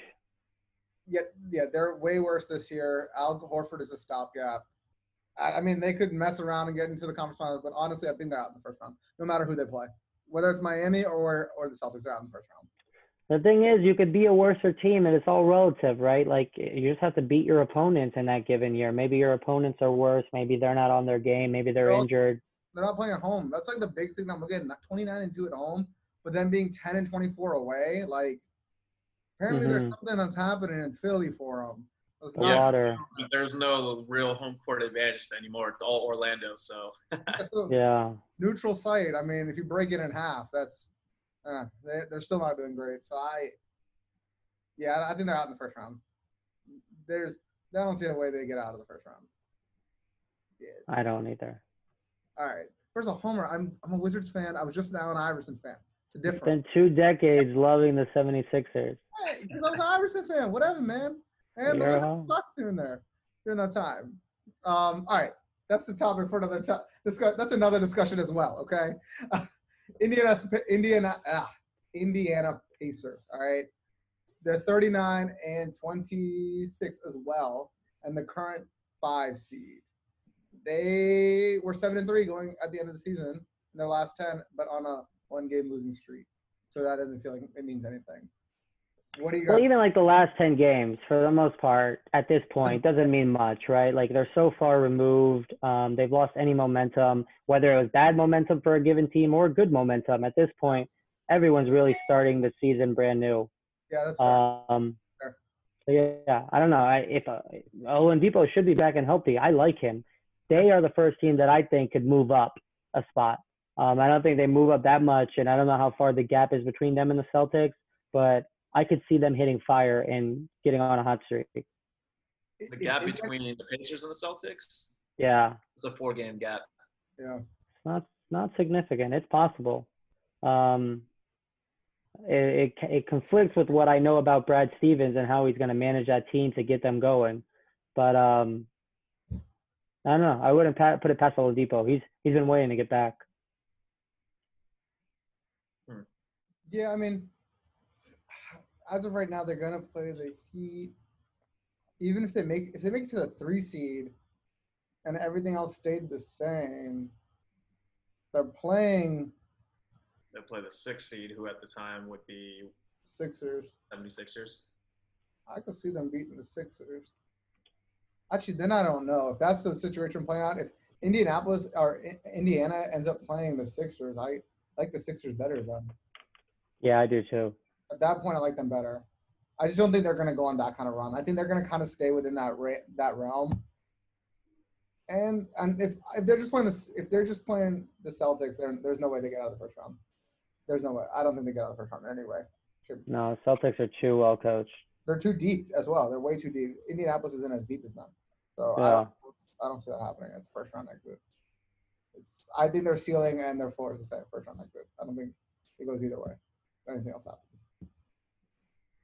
Yeah, yeah, they're way worse this year. Al Horford is a stopgap. I mean, they could mess around and get into the conference finals, but honestly, I think they're out in the first round, no matter who they play. Whether it's Miami or or the Celtics, they're out in the first round. The thing is, you could be a worser team, and it's all relative, right? Like you just have to beat your opponents in that given year. Maybe your opponents are worse. Maybe they're not on their game. Maybe they're, they're injured. They're not playing at home. That's like the big thing I'm looking at. 29 and two at home, but then being 10 and 24 away. Like apparently, mm-hmm. there's something that's happening in Philly for them yeah, water. There's no real home court advantage anymore. It's all Orlando. So yeah, neutral site. I mean, if you break it in half, that's uh, they they're still not doing great. So I, yeah, I think they're out in the first round. There's I don't see a way they get out of the first round. Yeah. I don't either. All right. First of all, Homer, I'm I'm a Wizards fan. I was just now an Allen Iverson fan. It's a It's different. been two decades loving the 76ers. Hey, 'cause I was an Iverson fan. Whatever, man. And the Wizards home. sucked during there during that time. Um, all right, that's the topic for another time. Discuss. That's another discussion as well. Okay. Indiana, Indiana, ah, Indiana Pacers. All right, they're 39 and 26 as well, and the current five seed. They were seven and three going at the end of the season in their last 10, but on a one game losing streak. So that doesn't feel like it means anything. What do you Well, even like the last 10 games, for the most part, at this point, doesn't mean much, right? Like they're so far removed. Um, they've lost any momentum, whether it was bad momentum for a given team or good momentum. At this point, everyone's really starting the season brand new. Yeah, that's fair. Um, Fair. so yeah, yeah, I don't know. I, if uh, Oladipo should be back and healthy, I like him. They are the first team that I think could move up a spot. Um, I don't think they move up that much, and I don't know how far the gap is between them and the Celtics, but I could see them hitting fire and getting on a hot streak. The gap it- it- between the Pacers and the Celtics Yeah, it's a four-game gap. Yeah. it's not not significant. It's possible. Um, it, it it conflicts with what I know about Brad Stevens and how he's going to manage that team to get them going. But um, I don't know. I wouldn't pa- put it past Oladipo. He's he's been waiting to get back. Yeah, I mean, as of right now, they're gonna play the Heat. Even if they make if they make it to the three seed, and everything else stayed the same, they're playing They play the six seed, who at the time would be Sixers. 76ers. I could see them beating the Sixers. Actually, then I don't know if that's the situation playing out. If Indianapolis or Indiana ends up playing the Sixers, I like the Sixers better than. Yeah, I do too. At that point, I like them better. I just don't think they're going to go on that kind of run. I think they're going to kind of stay within that ra- that realm. And and if if they're just playing this, if they're just playing the Celtics, there there's no way they get out of the first round. There's no way. I don't think they get out of the first round anyway. No, Celtics are too well coached. They're too deep as well. They're way too deep. Indianapolis isn't as deep as them, so I, don't, I don't see that happening. It's first round exit. It's I think their ceiling and their floor is the same. First round exit. I don't think it goes either way. Anything else happens.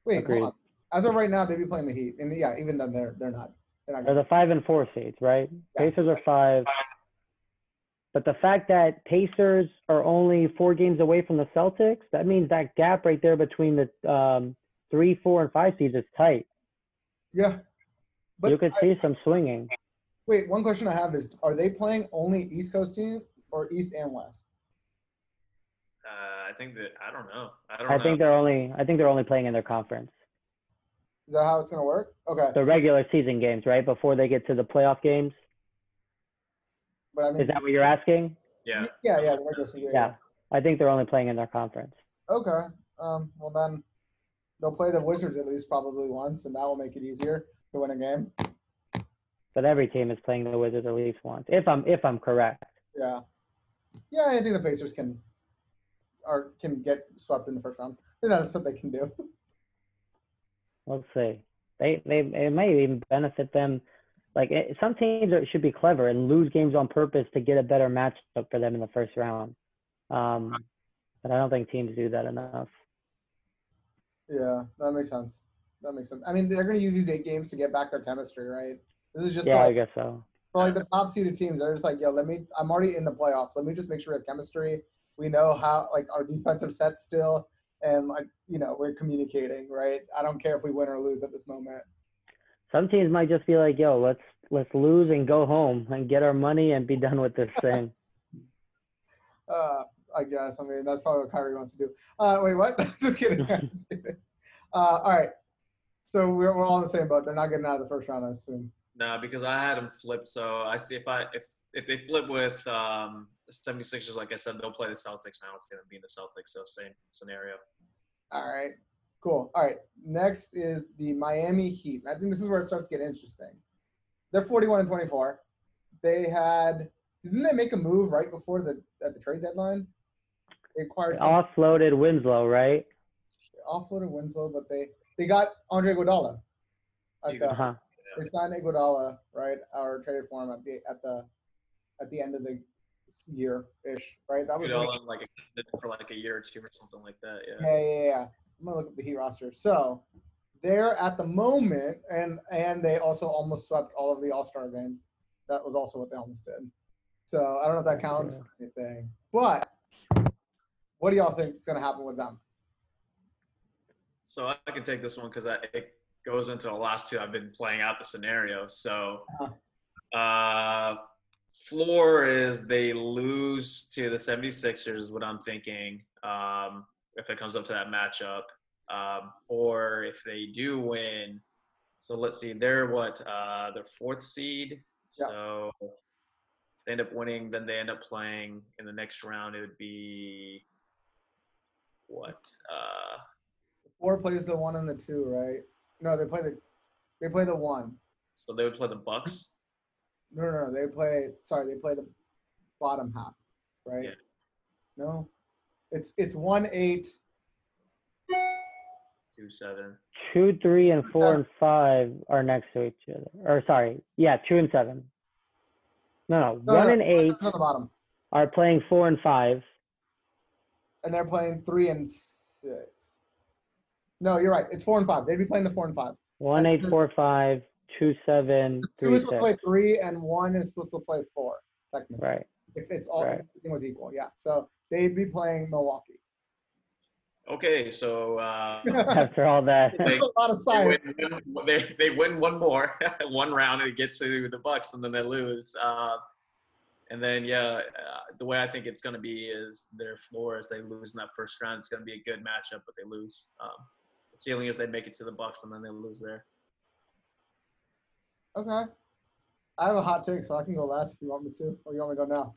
Wait, hold on. As of right now, they'd be playing the Heat, and yeah, even then they're they're not. They're not. They're the five and four seeds, right? Yeah. Pacers are five. But the fact that Pacers are only four games away from the Celtics, that means that gap right there between the um, three, four, and five seeds is tight. yeah, but you could I- see some swinging. wait. One question I have is: Are they playing only East Coast team or East and West? Uh, I think that I don't know. I don't I know. think they're only. I think they're only playing in their conference, Is that how it's gonna work? Okay, the regular season games, right before they get to the playoff games. but I mean, Is that what you're asking? yeah. yeah, yeah, the regular season. Yeah, I think they're only playing in their conference. Okay. Um, well then, they'll play the Wizards at least probably once, and that will make it easier to win a game. But every team is playing the Wizards at least once, if I'm if I'm correct. Yeah. Yeah, I think the Pacers can, or can get swept in the first round. You know, that's what they can do. We'll see. They they it may even benefit them. Like it, some teams are, should be clever and lose games on purpose to get a better matchup for them in the first round. Um, but I don't think teams do that enough. Yeah, that makes sense. That makes sense. I mean, they're going to use these eight games to get back their chemistry, right? This is just yeah, for, I guess so. for like the top seeded teams. They're just like, yo, let me. I'm already in the playoffs. Let me just make sure we have chemistry. We know how like our defensive set still, and like you know we're communicating, right? I don't care if we win or lose at this moment. Some teams might just be like, "Yo, let's let's lose and go home and get our money and be done with this thing." Uh, I guess. I mean, that's probably what Kyrie wants to do. Uh, wait, what? just kidding. Just kidding. Uh, all right. So we're, we're all in the same boat. They're not getting out of the first round, I assume. No, because I had them flipped. So I see if I if if they flip with um, the 76ers, like I said, they'll play the Celtics now. It's going to be in the Celtics, so same scenario. All right. Cool. All right. Next is the Miami Heat. I think this is where it starts to get interesting. They're 41 and 24. They had didn't they make a move right before the at the trade deadline? They acquired some, Offloaded Winslow, right? offloaded Winslow, but they they got Andre Iguodala. At the, Uh huh. they signed Iguodala, right? Or traded for him at the at the at the end of the year ish, right? That was Iguodala, like, like for like a year or two or something like that. Yeah. yeah, yeah, yeah. I'm gonna look at the Heat roster. So they're at the moment, and and they also almost swept all of the All Star games. That was also what they almost did. So I don't know if that counts for anything, but what do y'all think is gonna happen with them? So I can take this one because it goes into the last two. I've been playing out the scenario. So, uh, floor is they lose to the 76ers, what I'm thinking, um, if it comes up to that matchup. Um, or if they do win, so let's see, they're what, uh, their fourth seed. Yeah. So they end up winning, then they end up playing in the next round. It would be what? Uh, Four plays the one and the two, right? No, they play the they play the one. so they would play the Bucks. No, no, no. They play. Sorry, they play the bottom half, right? Yeah. No, it's it's one eight. Two seven. Two, three, and four and five are next to each other. Or sorry, yeah, two and seven. No, no, No, one no, and eight on the bottom, are playing four and five. and they're playing three and six. No, you're right. It's four and five. They'd be playing the four and five. One, eight, four, five, two, seven, Two three, is supposed to six. play three, and one is supposed to play four. Technically, Right. if it's all Right. if everything was equal, yeah. So they'd be playing Milwaukee. Okay, so uh, After all that, They- That's a lot of they, science. win, one- they, they win one more, one round, and they get to the Bucks, and then they lose. Uh, and then yeah, uh, the way I think it's going to be is their floor as they lose in that first round. It's going to be a good matchup, but they lose. Um, the ceiling is they make it to the Bucks, and then they lose there. Okay. I have a hot take, so I can go last if you want me to, or you want me to go now.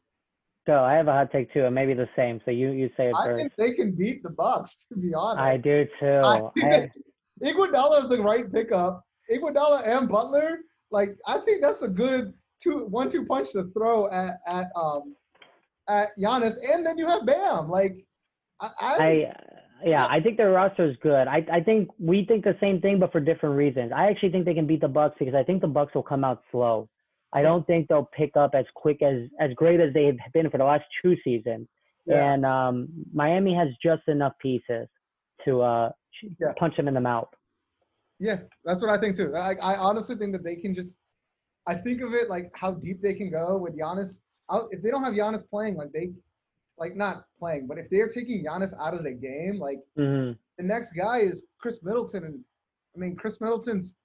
so I have a hot take too, and maybe the same. So you you say it I first. think they can beat the Bucks. To be honest, I do too. I think I- Iguodala is the right pickup. Iguodala and Butler, like I think that's a good two one-two punch to throw at at um at Giannis, and then you have Bam. Like I, I yeah, I think their roster is good. I I think we think the same thing, but for different reasons. I actually think they can beat the Bucks because I think the Bucks will come out slow. I don't think they'll pick up as quick as as great as they've been for the last two seasons. yeah, And um, Miami has just enough pieces to uh, Yeah. punch them in the mouth. yeah, that's what I think too. I I honestly think that they can just. I think of it like how deep they can go with Giannis. Out if they don't have Giannis playing, like they, like not playing, but if they're taking Giannis out of the game, like hmm the next guy is Khris Middleton, and I mean Khris Middleton's.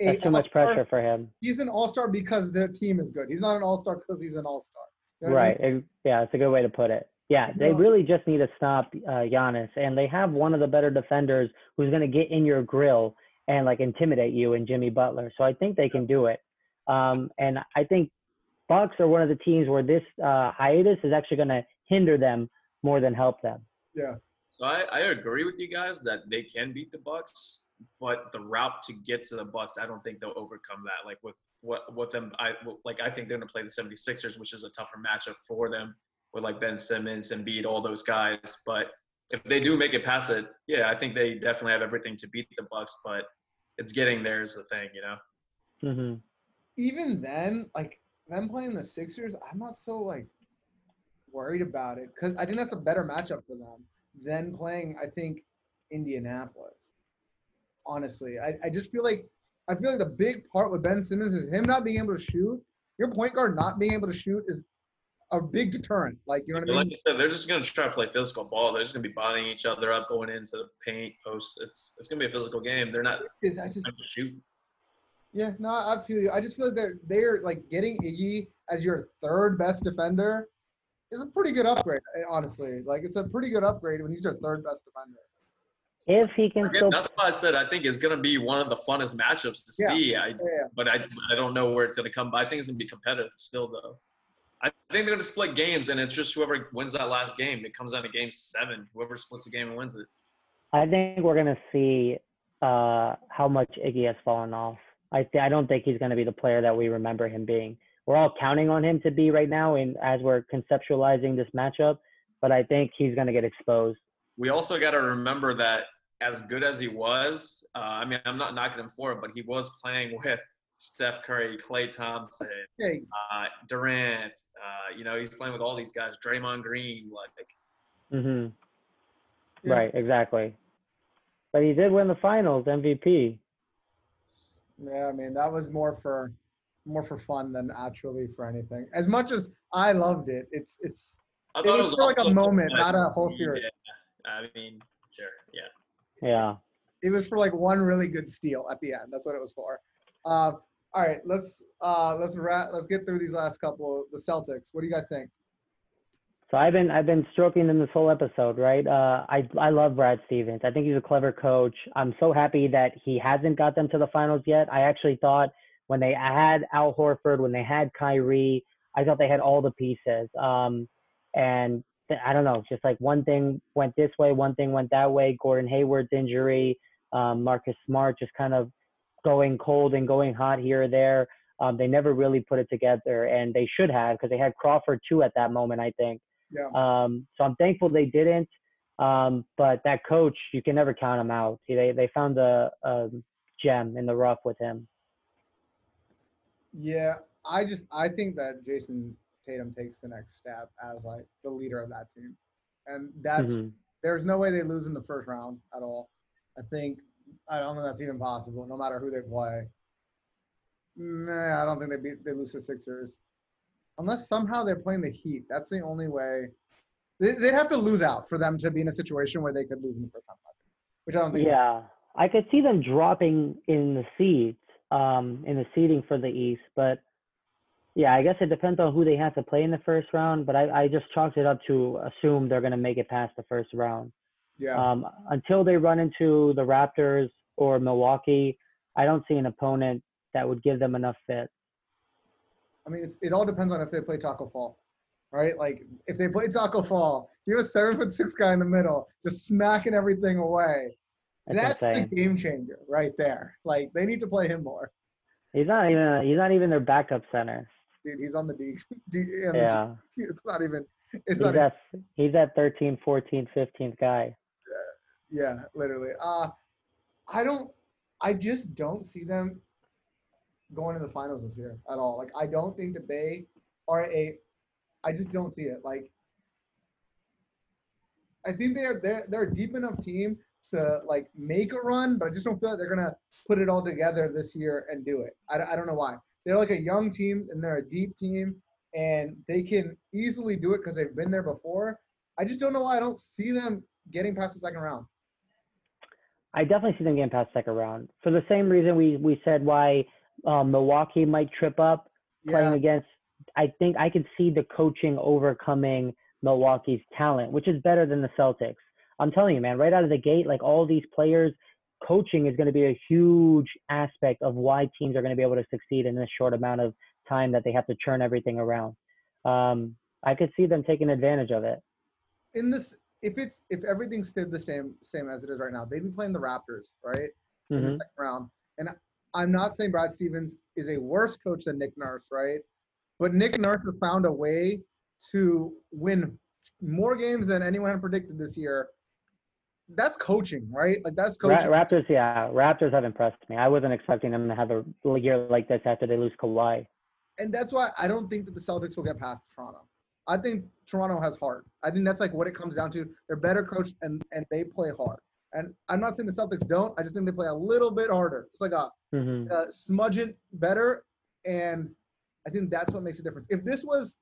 That's too much all-star- pressure for him. He's an all-star because their team is good. He's not an all-star because he's an all-star. You know what I Right. mean? It- yeah, it's a good way to put it. Yeah, they really just need to stop uh, Giannis, and they have one of the better defenders who's going to get in your grill and like intimidate you and Jimmy Butler. So I think they can do it. Um, and I think Bucks are one of the teams where this uh, hiatus is actually going to hinder them more than help them. Yeah. So I, I agree with you guys that they can beat the Bucks, but the route to get to the Bucks, I don't think they'll overcome that. Like with what with them, I like I think they're gonna play the 76ers, which is a tougher matchup for them with like Ben Simmons and Embiid all those guys. But if they do make it past it, yeah, I think they definitely have everything to beat the Bucks. But it's getting there is the thing, you know. hmm Even then, like them playing the Sixers, I'm not so like worried about it because I think that's a better matchup for them than playing. I think Indianapolis. Honestly, I, I just feel like I feel like the big part with Ben Simmons is him not being able to shoot. Your point guard not being able to shoot is a big deterrent. Like you know what I mean? like you said, they're just gonna try to play physical ball. They're just gonna be bodying each other up, going into the paint, post. It's it's gonna be a physical game. They're not Is I just shoot. Yeah, no, I feel you. I just feel like they're they're like getting Iggy as your third best defender is a pretty good upgrade, eh, honestly. Like it's a pretty good upgrade when he's your third best defender. If he can Again, still, that's why I said I think it's going to be one of the funnest matchups to Yeah. see. I, Yeah, yeah. but I, I don't know where it's going to come. But I think it's going to be competitive still, though. I think they're going to split games, and it's just whoever wins that last game. It comes down to game seven. Whoever splits the game and wins it. I think we're going to see uh, how much Iggy has fallen off. I th- I don't think he's going to be the player that we remember him being. We're all counting on him to be right now, and as we're conceptualizing this matchup, but I think he's going to get exposed. We also got to remember that as good as he was, uh, I mean, I'm not knocking him for it, but he was playing with Steph Curry, Klay Thompson, Okay, uh, Durant. Uh, you know, he's playing with all these guys. Draymond Green, like Mm-hmm. Yeah. Right, exactly. But he did win the finals MVP. Yeah, I mean that was more for more for fun than actually for anything. As much as I loved it, it's it's I it was for like a moment, not a whole series. Yeah, series. I mean, sure, yeah. Yeah. It was for like one really good steal at the end. That's what it was for. Uh, all right, let's uh, let's wrap, let's get through these last couple. The Celtics. What do you guys think? So I've been I've been stroking them this whole episode, right? Uh, I I love Brad Stevens. I think he's a clever coach. I'm so happy that he hasn't got them to the finals yet. I actually thought when they had Al Horford, when they had Kyrie, I thought they had all the pieces. Um, and th- I don't know, just like one thing went this way, one thing went that way. Gordon Hayward's injury, um, Marcus Smart just kind of going cold and going hot here or there. Um, they never really put it together, and they should have because they had Crawford too at that moment, I think. Yeah. Um, so I'm thankful they didn't. Um, but that coach, you can never count him out. See, They they found a, a gem in the rough with him. Yeah, I just I think that Jayson Tatum takes the next step as like the leader of that team, and that's Mhm. there's no way they lose in the first round at all. I think I don't think that's even possible, no matter who they play. Nah, I don't think they beat they lose to Sixers, unless somehow they're playing the Heat. That's the only way. They, they'd have to lose out for them to be in a situation where they could lose in the first round, which I don't think. Yeah, I could see them dropping in the seeds, um, in the seeding for the East. But yeah, I guess it depends on who they have to play in the first round. But I, I just chalked it up to assume they're going to make it past the first round. yeah. Um, until they run into the Raptors or Milwaukee, I don't see an opponent that would give them enough fit. I mean, it's, it all depends on if they play Taco Fall, right? Like if they play Taco Fall, you have a seven foot six guy in the middle, just smacking everything away. That's, That's the game changer right there. Like they need to play him more, He's not even he's not even their backup center. dude. He's on the D. D and Yeah, It's not even. It's he's not. Even, he's that 13th, 14th, 15th guy. Yeah, yeah, literally. Uh, I don't. I just don't see them going to the finals this year at all. Like I don't think that they are a. I just don't see it. Like I think they're they're they're a deep enough team to like make a run, but I just don't feel like they're gonna put it all together this year and do it. I, I don't know why. They're like a young team and they're a deep team and they can easily do it because they've been there before. I just don't know why I don't see them getting past the second round. I definitely see them getting past second round for the same reason we we said why um, Milwaukee might trip up playing Yeah, against. I think I can see the coaching overcoming Milwaukee's talent, which is better than the Celtics. I'm telling you, man, right out of the gate, like all these players, coaching is going to be a huge aspect of why teams are going to be able to succeed in this short amount of time that they have to churn everything around. Um, I could see them taking advantage of it. in this, if it's if everything stayed the same same as it is right now, they'd be playing the Raptors, right? in the Mhm. second round. And I'm not saying Brad Stevens is a worse coach than Nick Nurse, right? But Nick Nurse has found a way to win more games than anyone had predicted this year. That's coaching, right? Like that's Ra- coaching. Raptors, yeah, Raptors have impressed me. I wasn't expecting them to have a year like this after they lose Kawhi. and that's why I don't think that the Celtics will get past Toronto. I think Toronto has heart. I think that's like what it comes down to. They're better coached and and they play hard. And I'm not saying the Celtics don't. I just think they play a little bit harder. It's like a hmm uh, smudge it better, and I think that's what makes a difference. If this was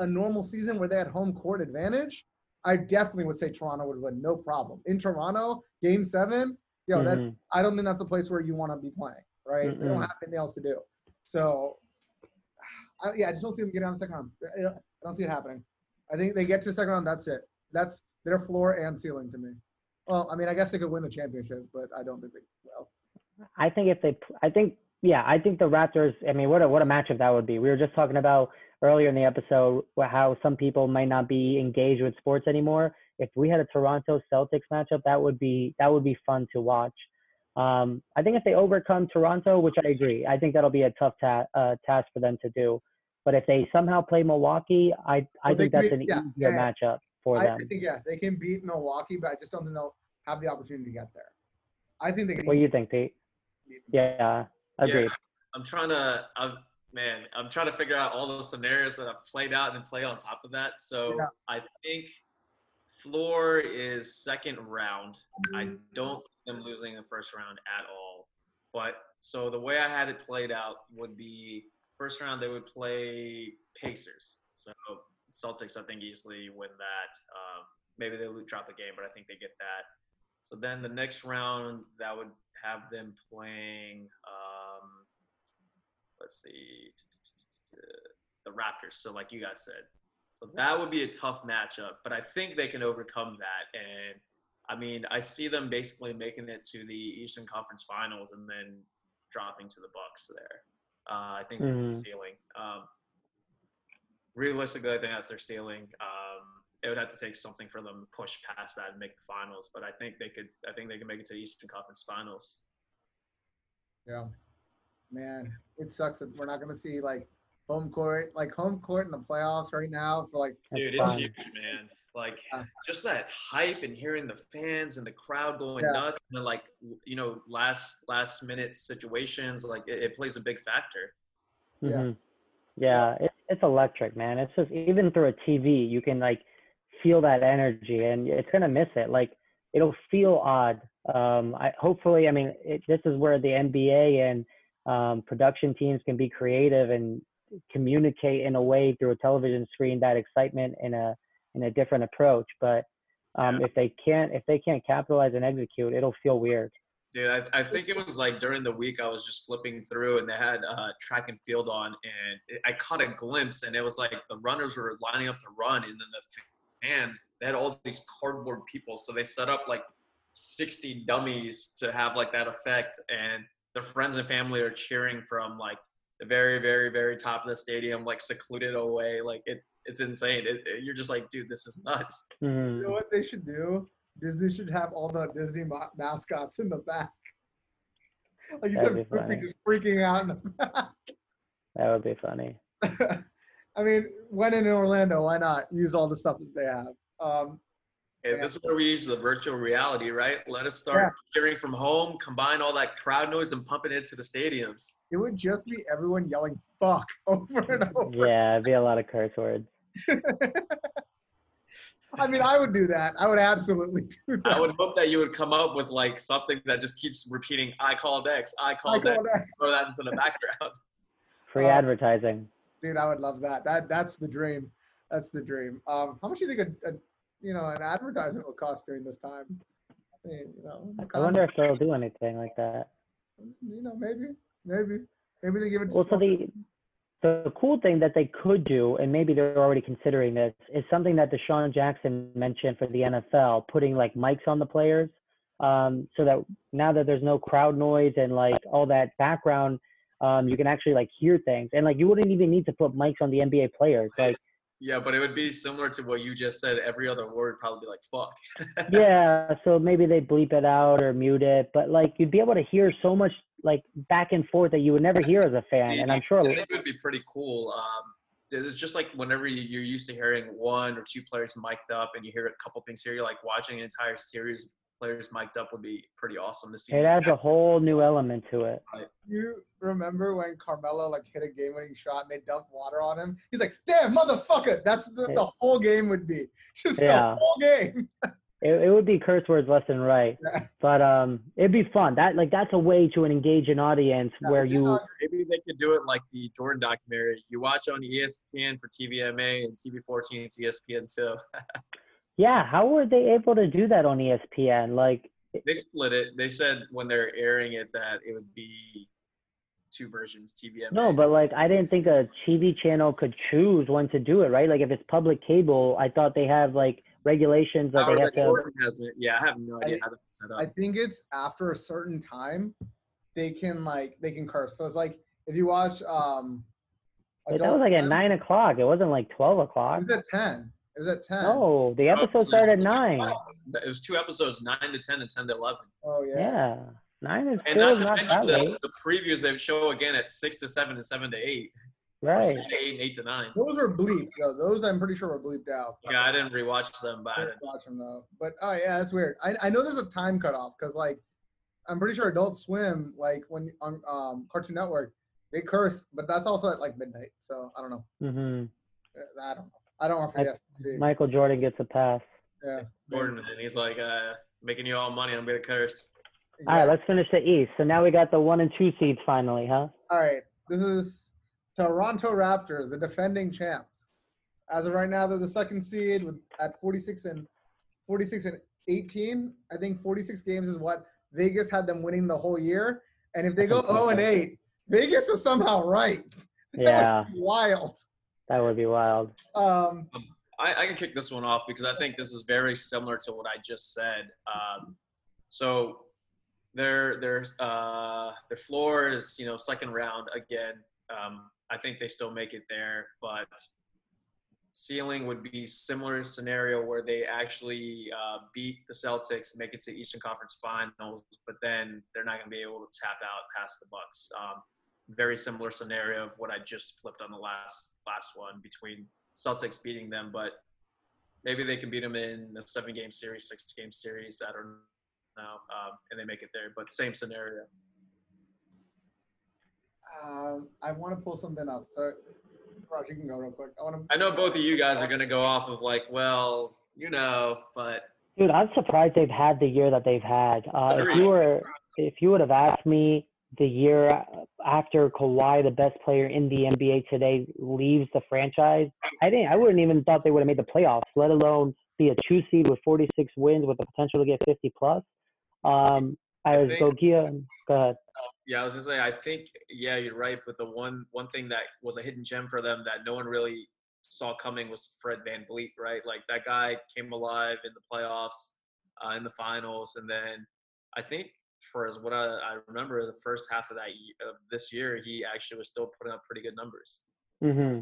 a normal season where they had home court advantage, I definitely would say Toronto would have win, no problem. In Toronto, Game Seven, yo, that Mhm. I don't think that's a place where you want to be playing, right? They don't have anything else to do. So, I, yeah, I just don't see them getting on the second round. I don't see it happening. I think they get to the second round. That's it. That's their floor and ceiling to me. Well, I mean, I guess they could win the championship, but I don't think they will. I think if they, I think, yeah, I think the Raptors. I mean, what a what a matchup that would be. We were just talking about earlier in the episode how some people might not be engaged with sports anymore. If we had a Toronto Celtics matchup, that would be that would be fun to watch. Um, I think if they overcome Toronto, which I agree, I think that'll be a tough ta- uh, task for them to do. But if they somehow play Milwaukee, I I Well, think that's an yeah, easier yeah. matchup for I, I think yeah, they can beat Milwaukee, but I just don't think they'll have the opportunity to get there. I think they can What do you think, Pete? beat them. Yeah, agreed. I'm trying to. I'm man. I'm trying to figure out all the scenarios that I've played out and then play on top of that. So Yeah. I think floor is second round. I don't think them losing the first round at all. But so the way I had it played out would be first round they would play Pacers. So Celtics I think easily win that. Um, maybe they would drop a game, but I think they get that. So then the next round that would have them playing. Um, let's see, the Raptors. So like you guys said, so that would be a tough matchup, but I think they can overcome that. And I mean, I see them basically making it to the Eastern Conference Finals and then dropping to the Bucks there. Uh, I think that's Mhm. the ceiling. Um, realistically, I think that's their ceiling. Um, it would have to take something for them to push past that and make the finals, but I think they could. I think they can make it to the Eastern Conference Finals. Yeah. Man, it sucks that we're not gonna see like home court, like home court in the playoffs right now for like Dude, it's huge, man. Like just that hype and hearing the fans and the crowd going Yeah. nuts, and then like you know last last minute situations, like it, it plays a big factor. Yeah. Mhm. Yeah, it's it's electric, man. It's just even through a TV, you can like feel that energy, and it's gonna miss it. Like it'll feel odd. Um, I hopefully, I mean, it, this is where the NBA and um, production teams can be creative and communicate in a way through a television screen that excitement in a in a different approach. But um, if they can't if they can't capitalize and execute, it'll feel weird. Dude, I, I think it was like during the week I was just flipping through and they had uh, track and field on and it, I caught a glimpse and it was like the runners were lining up to run and then the fans they had all these cardboard people so they set up like 60 dummies to have like that effect and their friends and family are cheering from like the very very very top of the stadium like secluded away like it it's insane it, it- you're just like dude this is nuts Mhm. you know what they should do? Disney should have all the Disney ma- mascots in the back. Like you That'd said, be Goofy funny. just freaking out in the back. That would be funny. I mean, when in Orlando, why not use all the stuff that they have? Um, And this is where we use the virtual reality, right? Let us start cheering from home, combine all that crowd noise and pump it into the stadiums. it would just be everyone yelling "fuck" over and over. Yeah, it'd be a lot of curse words. I mean, I would do that. I would absolutely do that. I would hope that you would come up with like something that just keeps repeating, I called X, I called X, call that- throw that into the background. Free Uh, advertising. Dude, I would love that. That that's the dream. That's the dream. Um, how much do you think a, a you know an advertisement would cost during this time? I mean, you know, I wonder if they'll do anything like that. you know, maybe, maybe, maybe they give it. To Well, so the the cool thing that they could do, and maybe they're already considering this, is something that DeSean Jackson mentioned for the NFL, putting like mics on the players, um, so that now that there's no crowd noise and like all that background, um, you can actually like hear things, and like you wouldn't even need to put mics on the NBA players. Like, Yeah, but it would be similar to what you just said. Every other word would probably be like fuck. yeah, so maybe they bleep it out or mute it, but like you'd be able to hear so much like back and forth that you would never hear as a fan, and I'm sure. It would be pretty cool. Um, it's just like whenever you- you're used to hearing one or two players mic'd up, and you hear a couple things here, you're like watching an entire series of players mic'd up would be pretty awesome to see. It adds a whole new element to it. You remember when Carmelo like hit a game-winning shot and they dumped water on him? He's like, "Damn, motherfucker!" That's the, the whole game would be just the Yeah. whole game. It, it would be curse words left and right, Yeah. but um, it'd be fun. That like that's a way to engage an audience Yeah, where you know, Maybe they could do it like the Jordan documentary. You watch on ESPN for TVMA and TV14 it's ESPN too. Yeah. How were they able to do that on ESPN? Like They split it. They said when they're airing it that it would be two versions, TVMA. no, but like I didn't think a TV channel could choose when to do it, right? Like if it's public cable, I thought they have like regulations that However, they have that to. Jordan has it. Yeah, I have no idea I- how that's set up. I think it's after a certain time, they can like they can curse. So it's like if you watch um. Wait, that was like at nine o'clock. It wasn't like twelve o'clock. It was at ten. It was at ten. No, the Oh, episode started at nine. It was two episodes, nine to ten and ten to eleven. Oh yeah. Yeah, nine is And still not to not mention that the, late, the previews they show again at six to seven and seven to eight. Right? Seven to eight and eight to nine. Those were bleeped though. Those I'm pretty sure were bleeped out. Yeah, I didn't rewatch them, but I I didn't watch them though. But oh yeah, that's weird. I, I know there's a time cutoff because like I'm pretty sure Adult Swim like when on um, Cartoon Network They curse, but that's also at like midnight. So I don't know. hmm Uh, I don't know. I don't want for the FTC. Michael Jordan gets a pass. Yeah. Jordan, and he's like, uh, making you all money. I'm gonna curse. All right, let's finish the East. So now we got the one and two seeds finally, huh? All right. This is Toronto Raptors, the defending champs. As of right now, they're the second seed with at 46 and 46 and 18. I think 46 games is what Vegas had them winning the whole year. And if they go 0 and 8, Vegas was somehow right. That would Yeah, wild. That would be wild. Um, I, I can kick this one off because I think this is very similar to what I just said. Um, so their their uh, their floor is you know second round again. Um, I think they still make it there, but ceiling would be similar scenario where they actually uh, beat the Celtics, make it to the Eastern Conference Finals, but then they're not going to be able to tap out past the Bucks. Um, very similar scenario of what I just flipped on the last last one between Celtics beating them, but maybe they can beat them in a seven game series, six game series. I don't know, um, and they make it there. But same scenario. um, I want to pull something up. So, Raj, you can go real quick. I want to. I know both of you guys are gonna go off of like, well, you know, but Dude, I'm surprised they've had the year that they've had. Uh, if you were, if you would have asked me the year after Kawhi, the best player in the NBA today, leaves the franchise, I didn't. I wouldn't even thought they would have made the playoffs, let alone be a two seed with 46 wins with the potential to get 50 plus. Um, I I was think- Gogia. Go ahead. yeah, I was gonna say, I think, yeah, you're right. But the one one thing that was a hidden gem for them that no one really saw coming was Fred VanVleet, right? Like that guy came alive in the playoffs, uh, in the finals, and then I think for as what I, I remember, the first half of that ye- of this year, he actually was still putting up pretty good numbers. hmm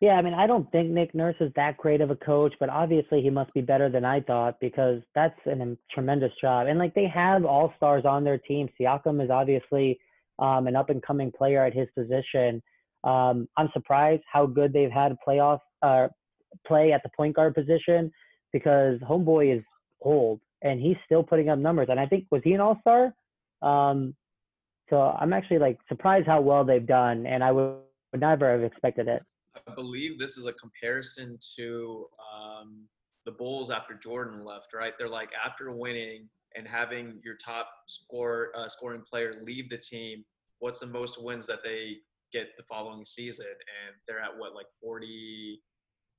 Yeah, I mean, I don't think Nick Nurse is that great of a coach, but obviously he must be better than I thought because that's an, a tremendous job. And like they have all stars on their team. Siakam is obviously um, an up and coming player at his position. Um, I'm surprised how good they've had playoff uh, play at the point guard position because Homeboy is old and he's still putting up numbers. And I think was he an All Star? Um, so I'm actually like surprised how well they've done, and I would, would never have expected it. I believe this is a comparison to um, the Bulls after Jordan left, right? They're like after winning and having your top score uh, scoring player leave the team, what's the most wins that they get the following season? And they're at what like 40,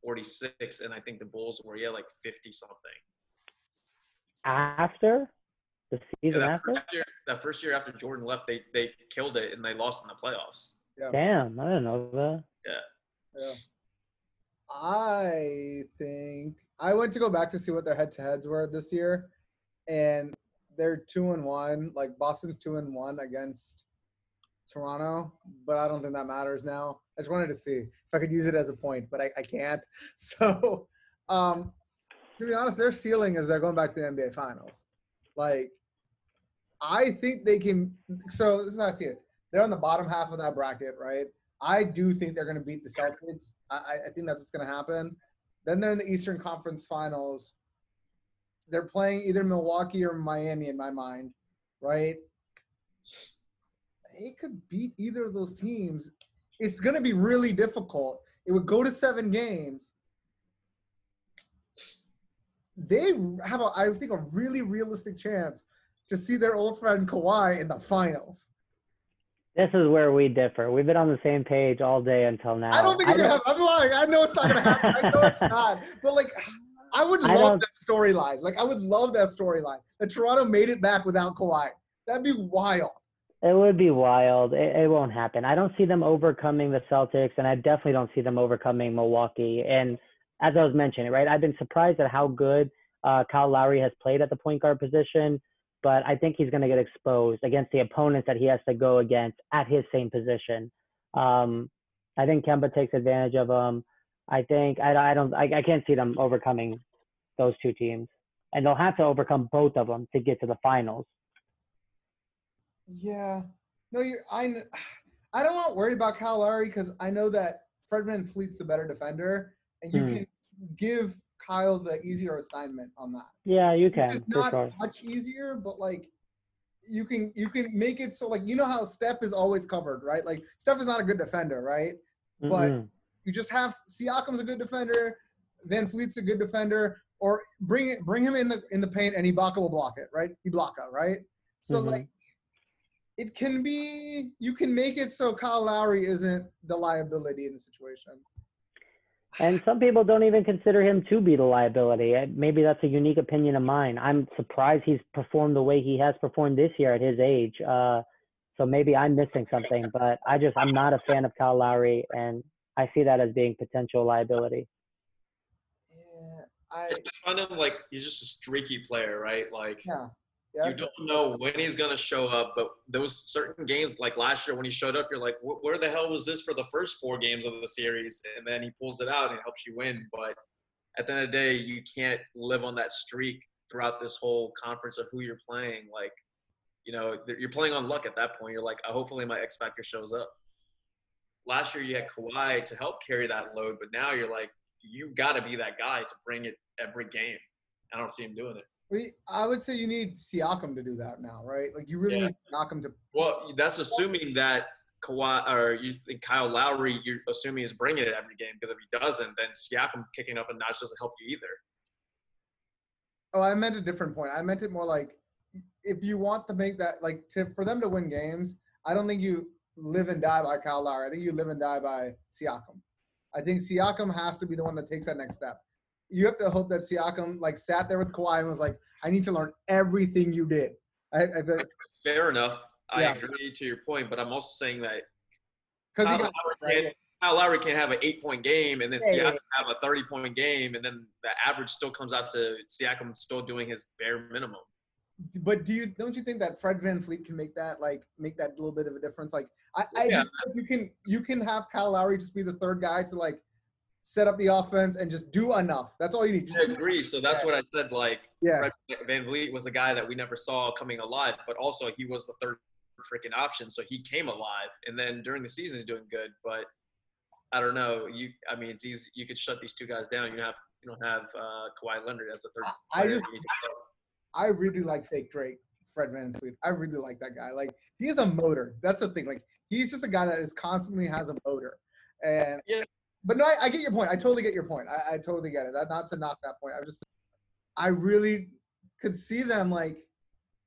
46, and I think the Bulls were yeah like 50 something. After the season that, after? first year, that first year after Jordan left, they they killed it and they lost in the playoffs. Damn, I didn't know that. Yeah. I think I went to go back to see what their head to heads were this year, and they're two and one. Like Boston's two and one against Toronto, but I don't think that matters now. I just wanted to see if I could use it as a point, but I, I can't. So, um, to be honest, their ceiling is they're going back to the NBA Finals. Like, I think they can. So this is how I see it. They're on the bottom half of that bracket, right? I do think they're going to beat the Celtics. I, I- think that's what's going to happen. Then they're in the Eastern Conference Finals. They're playing either Milwaukee or Miami in my mind, right? They could beat either of those teams. It's going to be really difficult. It would go to seven games. They have, a, I think, a really realistic chance to see their old friend Kawhi in the finals. This is where we differ. We've been on the same page all day until now. I don't think it's I gonna happen. I'm lying. I know it's not gonna happen. I know it's not. But like, I would I love don't- that storyline. Like, I would love that storyline. That Toronto made it back without Kawhi. That'd be wild. It would be wild. It, it won't happen. I don't see them overcoming the Celtics, and I definitely don't see them overcoming Milwaukee. And as I was mentioning, right, I've been surprised at how good uh, Kyle Lowry has played at the point guard position, but I think he's going to get exposed against the opponents that he has to go against at his same position. Um, I think Kemba takes advantage of him. I think I, I don't I, I can't see them overcoming those two teams, and they'll have to overcome both of them to get to the finals. Yeah. No, you're. I. I don't want to worry about Kyle Lowry because I know that Fred VanVleet's the better defender, and you Hmm. can give Kyle the easier assignment on that. Yeah, you can for not sure. much easier, but like, you can you can make it so like you know how Steph is always covered, right? Like Steph is not a good defender, right? But Mhm. you just have Siakam's a good defender, VanVleet's a good defender, or bring it bring him in the in the paint and Ibaka will block it, right? Ibaka, right? So Mhm. like it can be you can make it so Kyle Lowry isn't the liability in the situation. And some people don't even consider him to be the liability. Maybe that's a unique opinion of mine. I'm surprised he's performed the way he has performed this year at his age. Uh, so maybe I'm missing something, but I just I'm not a fan of Kyle Lowry, and I see that as being potential liability. Yeah, I I find him like he's just a streaky player, right? Like yeah. Yeah, you don't know when he's gonna show up, but those certain games, like last year when he showed up, you're like, where the hell was this for the first four games of the series? And then he pulls it out and helps you win. But at the end of the day, you can't live on that streak throughout this whole conference of who you're playing. Like, you know, you're playing on luck at that point. You're like, oh, hopefully my X factor shows up. Last year you had Kawhi to help carry that load, but now you're like, you got to be that guy to bring it every game. I don't see him doing it. We, I would say you need Siakam to do that now, right? Like you really Yeah. need Siakam to Well, that's assuming that Kawhi or you think Kyle Lowry, you're assuming is bringing it every game. Because if he doesn't, then Siakam kicking up a notch doesn't help you either. Oh, I meant a different point. I meant it more like if you want to make that like to for them to win games, I don't think you live and die by Kyle Lowry. I think you live and die by Siakam. I think Siakam has to be the one that takes that next step. You have to hope that Siakam like sat there with Kawhi and was like, "I need to learn everything you did." I, I Fair enough. I Yeah. agree to your point, but I'm also saying that because Kyle Lowry, right. can't, Kyle Lowry can't have an eight point game and then Yeah, yeah, Siakam have a 30 point game, and then the average still comes out to Siakam still doing his bare minimum. But do you don't you think that Fred VanVleet can make that like make that little bit of a difference? Like I, I Yeah. just you can you can have Kyle Lowry just be the third guy to like set up the offense and just do enough. That's all you need. Just I agree. So that's what I said. Like Yeah. Fred VanVleet was a guy that we never saw coming alive, but also he was the third freaking option, so he came alive. And then during the season, he's doing good. But I don't know. You, I mean, it's easy. You could shut these two guys down. You don't have you don't have uh, Kawhi Leonard as a third. I just I really like fake Drake, Fred VanVleet. I really like that guy. Like he is a motor. That's the thing. Like he's just a guy that is constantly has a motor. And Yeah. But no, I, I get your point. I totally get your point. I, I totally get it. That not to knock that point. I just I really could see them like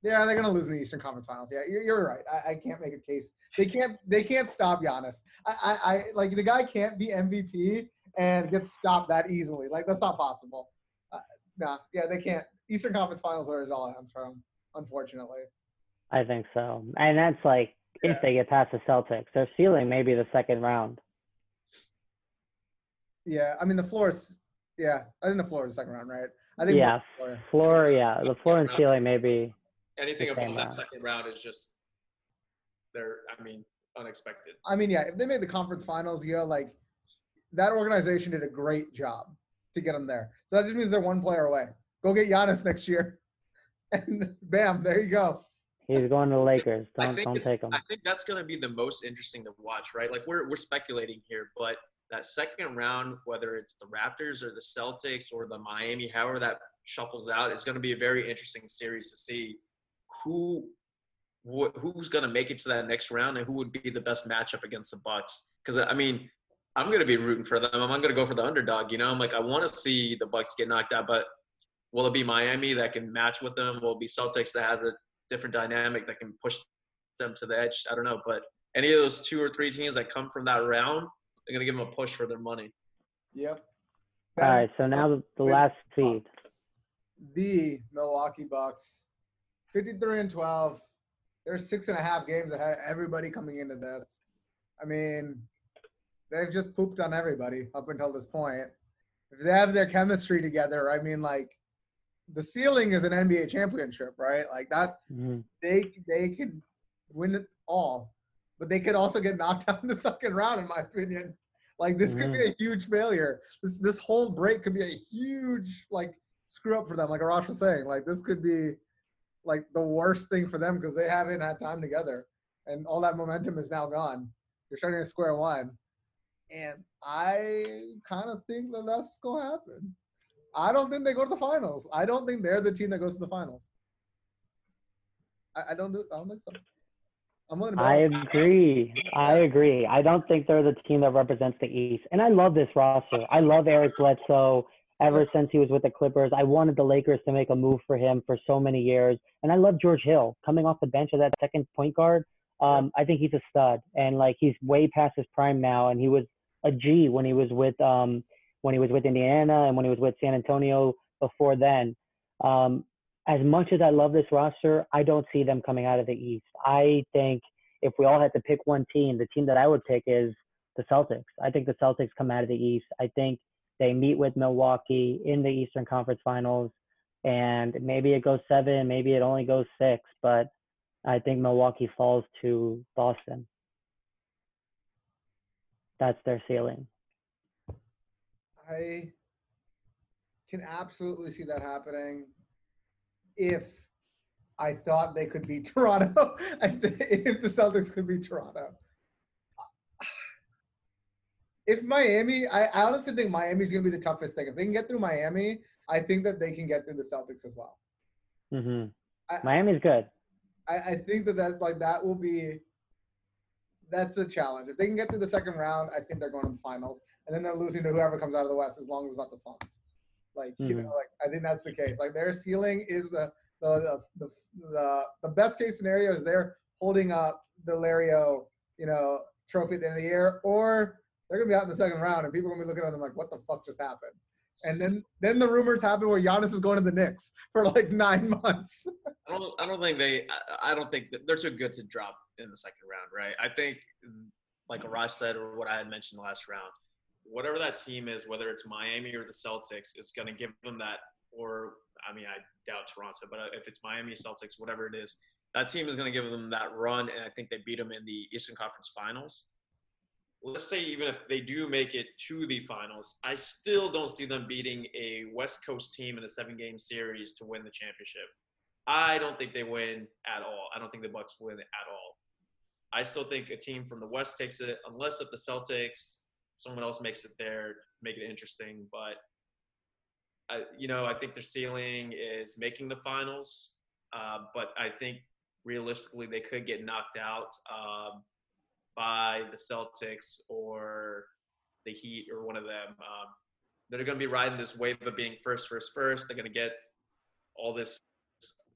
yeah, they're gonna lose in the Eastern Conference Finals. Yeah, you're, you're right. I, I can't make a case. They can't. They can't stop Giannis. I, I, I like the guy can't be MVP and get stopped that easily. Like that's not possible. Uh, nah, yeah, they can't. Eastern Conference Finals are it all hands for them, unfortunately. I think so, and that's like Yeah. if they get past the Celtics, their ceiling maybe the second round. Yeah, I mean the floor is. Yeah, I think the floor is the second round, right? I think. Yeah, floor- floor, yeah, the floor and ceiling maybe. anything the above that round. second round is just they're. I mean, unexpected. I mean, yeah, if they made the conference finals, yeah, like that organization did a great job to get them there. So that just means they're one player away. Go get Giannis next year, and bam, there you go. He's going to the Lakers. I Don't think don't take him. I think that's going to be the most interesting to watch, right? Like we're we're speculating here, but that second round, whether it's the Raptors or the Celtics or the Miami, however that shuffles out, is going to be a very interesting series to see who wh- who's going to make it to that next round and who would be the best matchup against the Bucks. Because I mean, I'm going to be rooting for them. I'm going to go for the underdog. You know, I'm like I want to see the Bucks get knocked out, but will it be Miami that can match with them? Will it be Celtics that has a different dynamic that can push them to the edge. I don't know, but any of those two or three teams that come from that round, they're gonna give them a push for their money. Yep. All right, so now the, the last seed. the Milwaukee Bucks, 53 and 12. They're six and a half games ahead. of Everybody coming into this. I mean, they've just pooped on everybody up until this point. If they have their chemistry together, I mean, like the ceiling is an NBA championship, right? Like that, Mhm. they they can win it all, but they could also get knocked out in the second round, in my opinion. Like this could be mm-hmm. a huge failure. This this whole break could be a huge like screw up for them. Like Arash was saying, like this could be like the worst thing for them because they haven't had time together, and all that momentum is now gone. They're starting at square one, and I kind of think that that's what's gonna happen. I don't think they go to the finals. I don't think they're the team that goes to the finals. I, I don't do. I don't think so. I'm. I agree. I agree. I don't think they're the team that represents the East. And I love this roster. I love Eric Bledsoe ever since he was with the Clippers. I wanted the Lakers to make a move for him for so many years. And I love George Hill coming off the bench as that second point guard. Um, I think he's a stud. And like he's way past his prime now. And he was a G when he was with um, when he was with Indiana and when he was with San Antonio before then. Um, as much as I love this roster, I don't see them coming out of the East. I think if we all had to pick one team, the team that I would pick is the Celtics. I think the Celtics come out of the East. I think they meet with Milwaukee in the Eastern Conference Finals, and maybe it goes seven, maybe it only goes six, but I think Milwaukee falls to Boston. That's their ceiling. I can absolutely see that happening if I thought they could beat Toronto. If the Celtics could beat Toronto. If Miami, I, I honestly think Miami's going to be the toughest thing. If they can get through Miami, I think that they can get through the Celtics as well. hmm I, Miami's good. I, I think that that like that will be that's the challenge. If they can get through the second round, I think they're going to the finals, and then they're losing to whoever comes out of the West, as long as it's not the Suns. Like you Mhm. know, like I think that's the case. Like their ceiling is the the the the, the, the best case scenario is they're holding up the Lario, you know, trophy at the end of the year, or they're gonna be out in the second round, and people are gonna be looking at them like, what the fuck just happened? And then then the rumors happen where Giannis is going to the Knicks for like nine months. I don't. I don't think they. I, I don't think that they're too good to drop in the second round, right? I think, like Raj said, or what I had mentioned last round, whatever that team is, whether it's Miami or the Celtics, is going to give them that. Or I mean, I doubt Toronto, but uh, if it's Miami, Celtics, whatever it is, that team is going to give them that run, and I think they beat them in the Eastern Conference Finals. Let's say even if they do make it to the finals, I still don't see them beating a West Coast team in a seven-game series to win the championship. I don't think they win at all. I don't think the Bucks win at all. I still think a team from the West takes it, unless if the Celtics, someone else makes it there, make it interesting. But I, you know, I think their ceiling is making the finals. Uh, but I think realistically, they could get knocked out um, by the Celtics or the Heat or one of them. Um, they're going to be riding this wave of being first, first, first. They're going to get all this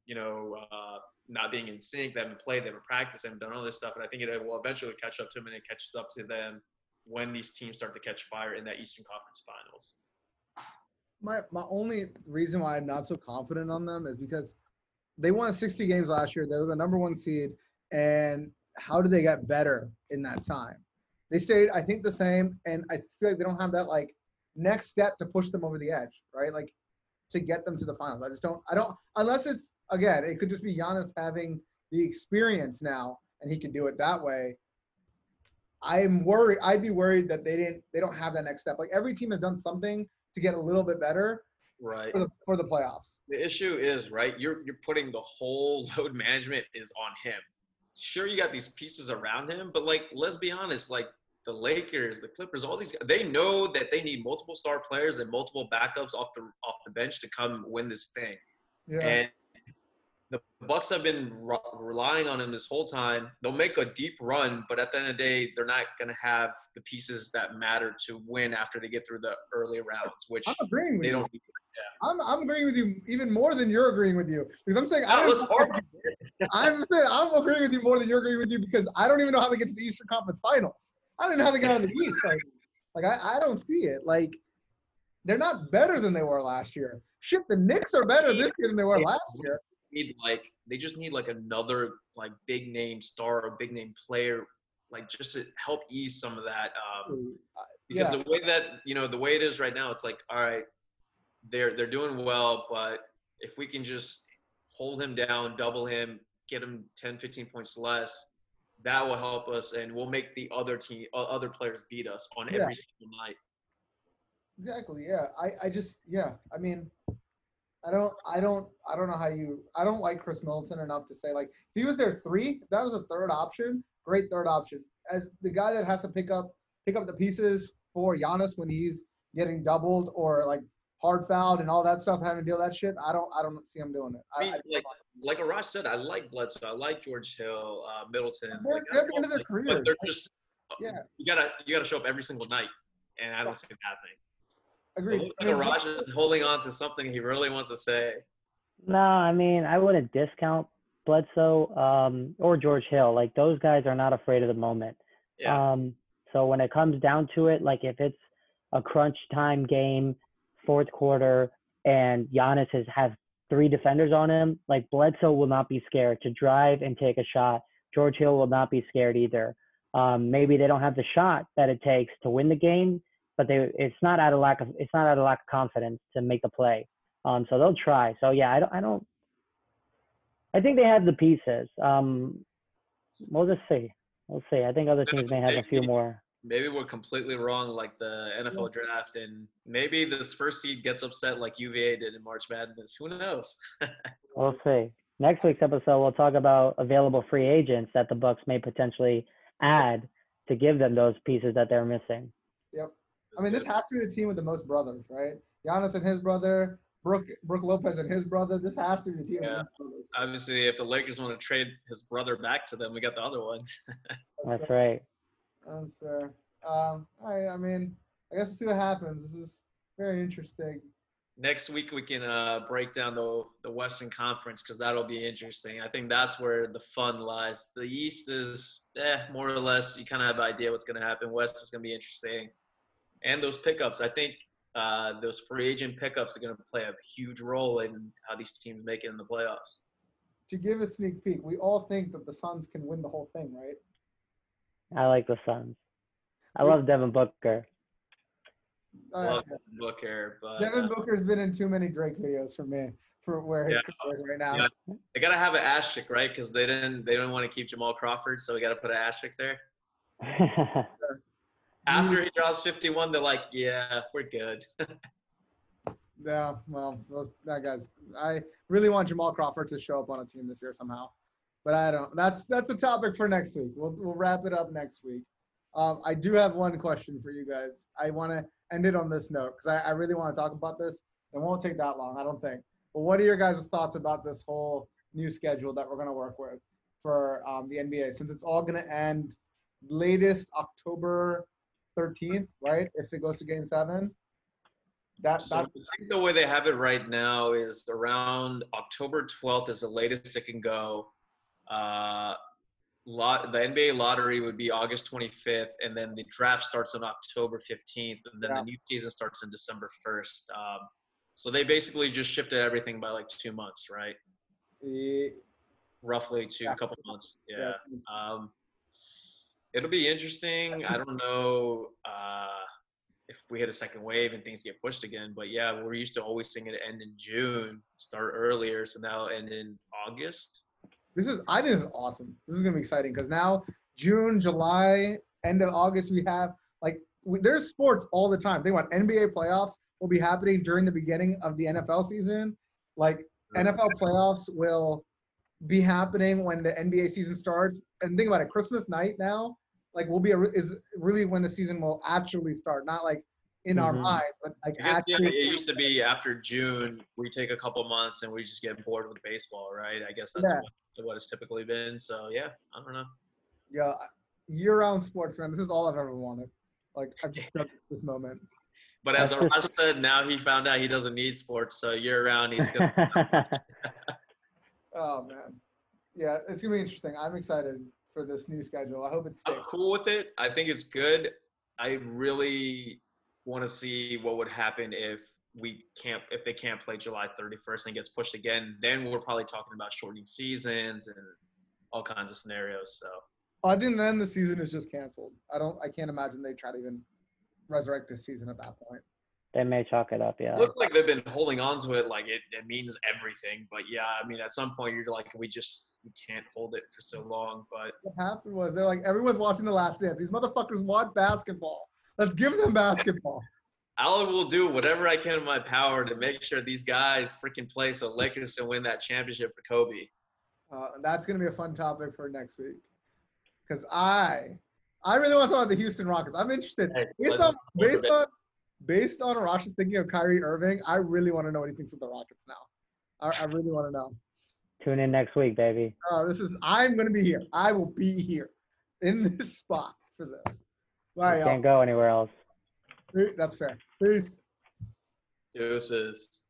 you know, uh, not being in sync. They haven't played, they haven't practiced, they haven't done all this stuff. And I think it will eventually catch up to them and it catches up to them when these teams start to catch fire in that Eastern Conference Finals. my my only reason why I'm not so confident on them is because they won 60 games last year. They were the number one seed, and how did they get better in that time? They stayed, I think, the same, and I feel like they don't have that like next step to push them over the edge, right? Like to get them to the finals. I just don't. I don't unless it's again. It could just be Giannis having the experience now, and he can do it that way. I'm worried. I'd be worried that they didn't. They don't have that next step. Like every team has done something to get a little bit better Right. for the for the playoffs. The issue is, right, you're you're putting the whole load management is on him. Sure, you got these pieces around him, but like, let's be honest, like the Lakers, the Clippers, all these they know that they need multiple star players and multiple backups off the off the bench to come win this thing. Yeah. And the Bucks have been re- relying on him this whole time. They'll make a deep run, but at the end of the day, they're not going to have the pieces that matter to win after they get through the early rounds, which I'm agreeing with they you. don't. I'm I'm agreeing with you even more than you're agreeing with you because I'm saying I don't. I'm saying I'm agreeing with you more than you're agreeing with you because I don't even know how they get to the Eastern Conference Finals. I don't know how they get out of the East. Like, like I, I don't see it. Like they're not better than they were last year. Shit, the Knicks are better this year than they were last year. Need like they just need like another like big name star or big name player, like just to help ease some of that. Um, because Yeah. the way that you know the way it is right now, it's like all right, they're they're doing well, but if we can just hold him down, double him, get him 10, 15 points less, that will help us, and we'll make the other team, other players beat us on Yeah. every single night. Exactly. Yeah. I, I just yeah. I mean, I don't I don't I don't know how you I don't like Khris Middleton enough to say like if he was their three, if that was a third option, great third option. As the guy that has to pick up pick up the pieces for Giannis when he's getting doubled or like hard fouled and all that stuff, having to deal with that shit, I don't I don't see him doing it. I I, mean, like like Arash said, I like Bledsoe, I like George Hill, uh, Middleton. They're- like, they're at the end of their like, career. But they're just yeah. You gotta you gotta show up every single night, and I don't see that happening. It agreed. looks like Arash is holding on to something he really wants to say. No, I mean I wouldn't discount Bledsoe um, or George Hill. Like those guys are not afraid of the moment. Yeah. Um, so when it comes down to it, like if it's a crunch time game, fourth quarter, and Giannis has has three defenders on him, like Bledsoe will not be scared to drive and take a shot. George Hill will not be scared either. Um, maybe they don't have the shot that it takes to win the game, but they it's not out of lack of it's not out of lack of confidence to make the play. Um, so they'll try. So yeah, I don't I don't. I think they have the pieces. Um, we'll just see. We'll see. I think other teams may have a few more. maybe we're completely wrong, like the NFL draft, and maybe this first seed gets upset like UVA did in March Madness. Who knows? We'll see. Next week's episode, we'll talk about available free agents that the Bucks may potentially add to give them those pieces that they're missing. Yep. I mean, this has to be the team with the most brothers, right? Giannis and his brother, Brooke Brook Lopez and his brother. This has to be the team Yeah. with the most brothers. Obviously, if the Lakers want to trade his brother back to them, we got the other ones. That's fair. right. That's fair. Um, all right. I mean, I guess we'll see what happens. This is very interesting. Next week we can uh, break down the the Western Conference because that'll be interesting. I think that's where the fun lies. The East is, eh, more or less. You kind of have an idea what's going to happen. West is going to be interesting, and those pickups. I think uh, those free agent pickups are going to play a huge role in how these teams make it in the playoffs. To give a sneak peek, we all think that the Suns can win the whole thing, right? I like the Suns. I love Devin Booker. Uh, Love Booker, but Devin uh, Booker's been in too many Drake videos for me for where his Yeah. career is right now. Yeah. they got to have an asterisk, right? Because they didn't they don't want to keep Jamal Crawford, so we got to put an asterisk there. After he drops 51, they're like, yeah, we're good. Yeah, well, those that guy's. I really want Jamal Crawford to show up on a team this year somehow, but I don't. That's that's a topic for next week. We'll we'll wrap it up next week. Um, I do have one question for you guys. I want to end it on this note because I, I really want to talk about this. It won't take that long, I don't think. But what are your guys' thoughts about this whole new schedule that we're going to work with for um, the NBA since it's all going to end latest October 13th, right? If it goes to Game Seven. That So I think the way they have it right now is around October 12th is the latest it can go. Uh, lot the NBA lottery would be August 25th, and then the draft starts on October 15th, and then Yeah. the new season starts on December 1st. Um, so they basically just shifted everything by like two months, right? the Roughly two, Yeah. a couple months. Yeah. Um, it'll be interesting. I don't know uh, if we hit a second wave and things get pushed again, but yeah, we're used to always seeing it end in June, start earlier, so now end in August. This is I think this is awesome. This is gonna be exciting because now June, July, end of August we have like we, there's sports all the time. Think about NBA playoffs will be happening during the beginning of the NFL season. Like NFL playoffs will be happening when the NBA season starts. And think about it, Christmas night now, like will be a, is really when the season will actually start, not like in our Mhm. minds, but like guess, yeah, actually. it used to be after June, we take a couple months and we just get bored with baseball, right? I guess that's Yeah. what, what it's typically been. So yeah, I don't know. Yeah, year-round sports, man. This is all I've ever wanted. Like I've just this moment. But as Arash said, now he found out he doesn't need sports, so year round he's gonna. Oh man, yeah, it's gonna be interesting. I'm excited for this new schedule. I hope it's. I'm cool with it. I think it's good. I really want to see what would happen if we can't if they can't play July 31st and gets pushed again. Then we're probably talking about shortening seasons and all kinds of scenarios. So I think then the season is just canceled. I don't. I can't imagine they try to even resurrect this season at that point. They may chalk it up, yeah. looks like they've been holding on to it like it, it means everything. But yeah, I mean at some point you're like we just we can't hold it for so long. But What happened was they're like everyone's watching The Last Dance. These motherfuckers want basketball. Let's give them basketball. I will do whatever I can in my power to make sure these guys freaking play so Lakers can win that championship for Kobe. Uh, that's gonna be a fun topic for next week. Cause I, I really want to talk about the Houston Rockets. I'm interested Hey, based on based on based on Arash's thinking of Kyrie Irving, I really want to know what he thinks of the Rockets now. I, I really want to know. Tune in next week, baby. Oh, this is I'm gonna be here. I will be here in this spot for this. All right, Can't go anywhere else. That's fair. Peace. Deuces.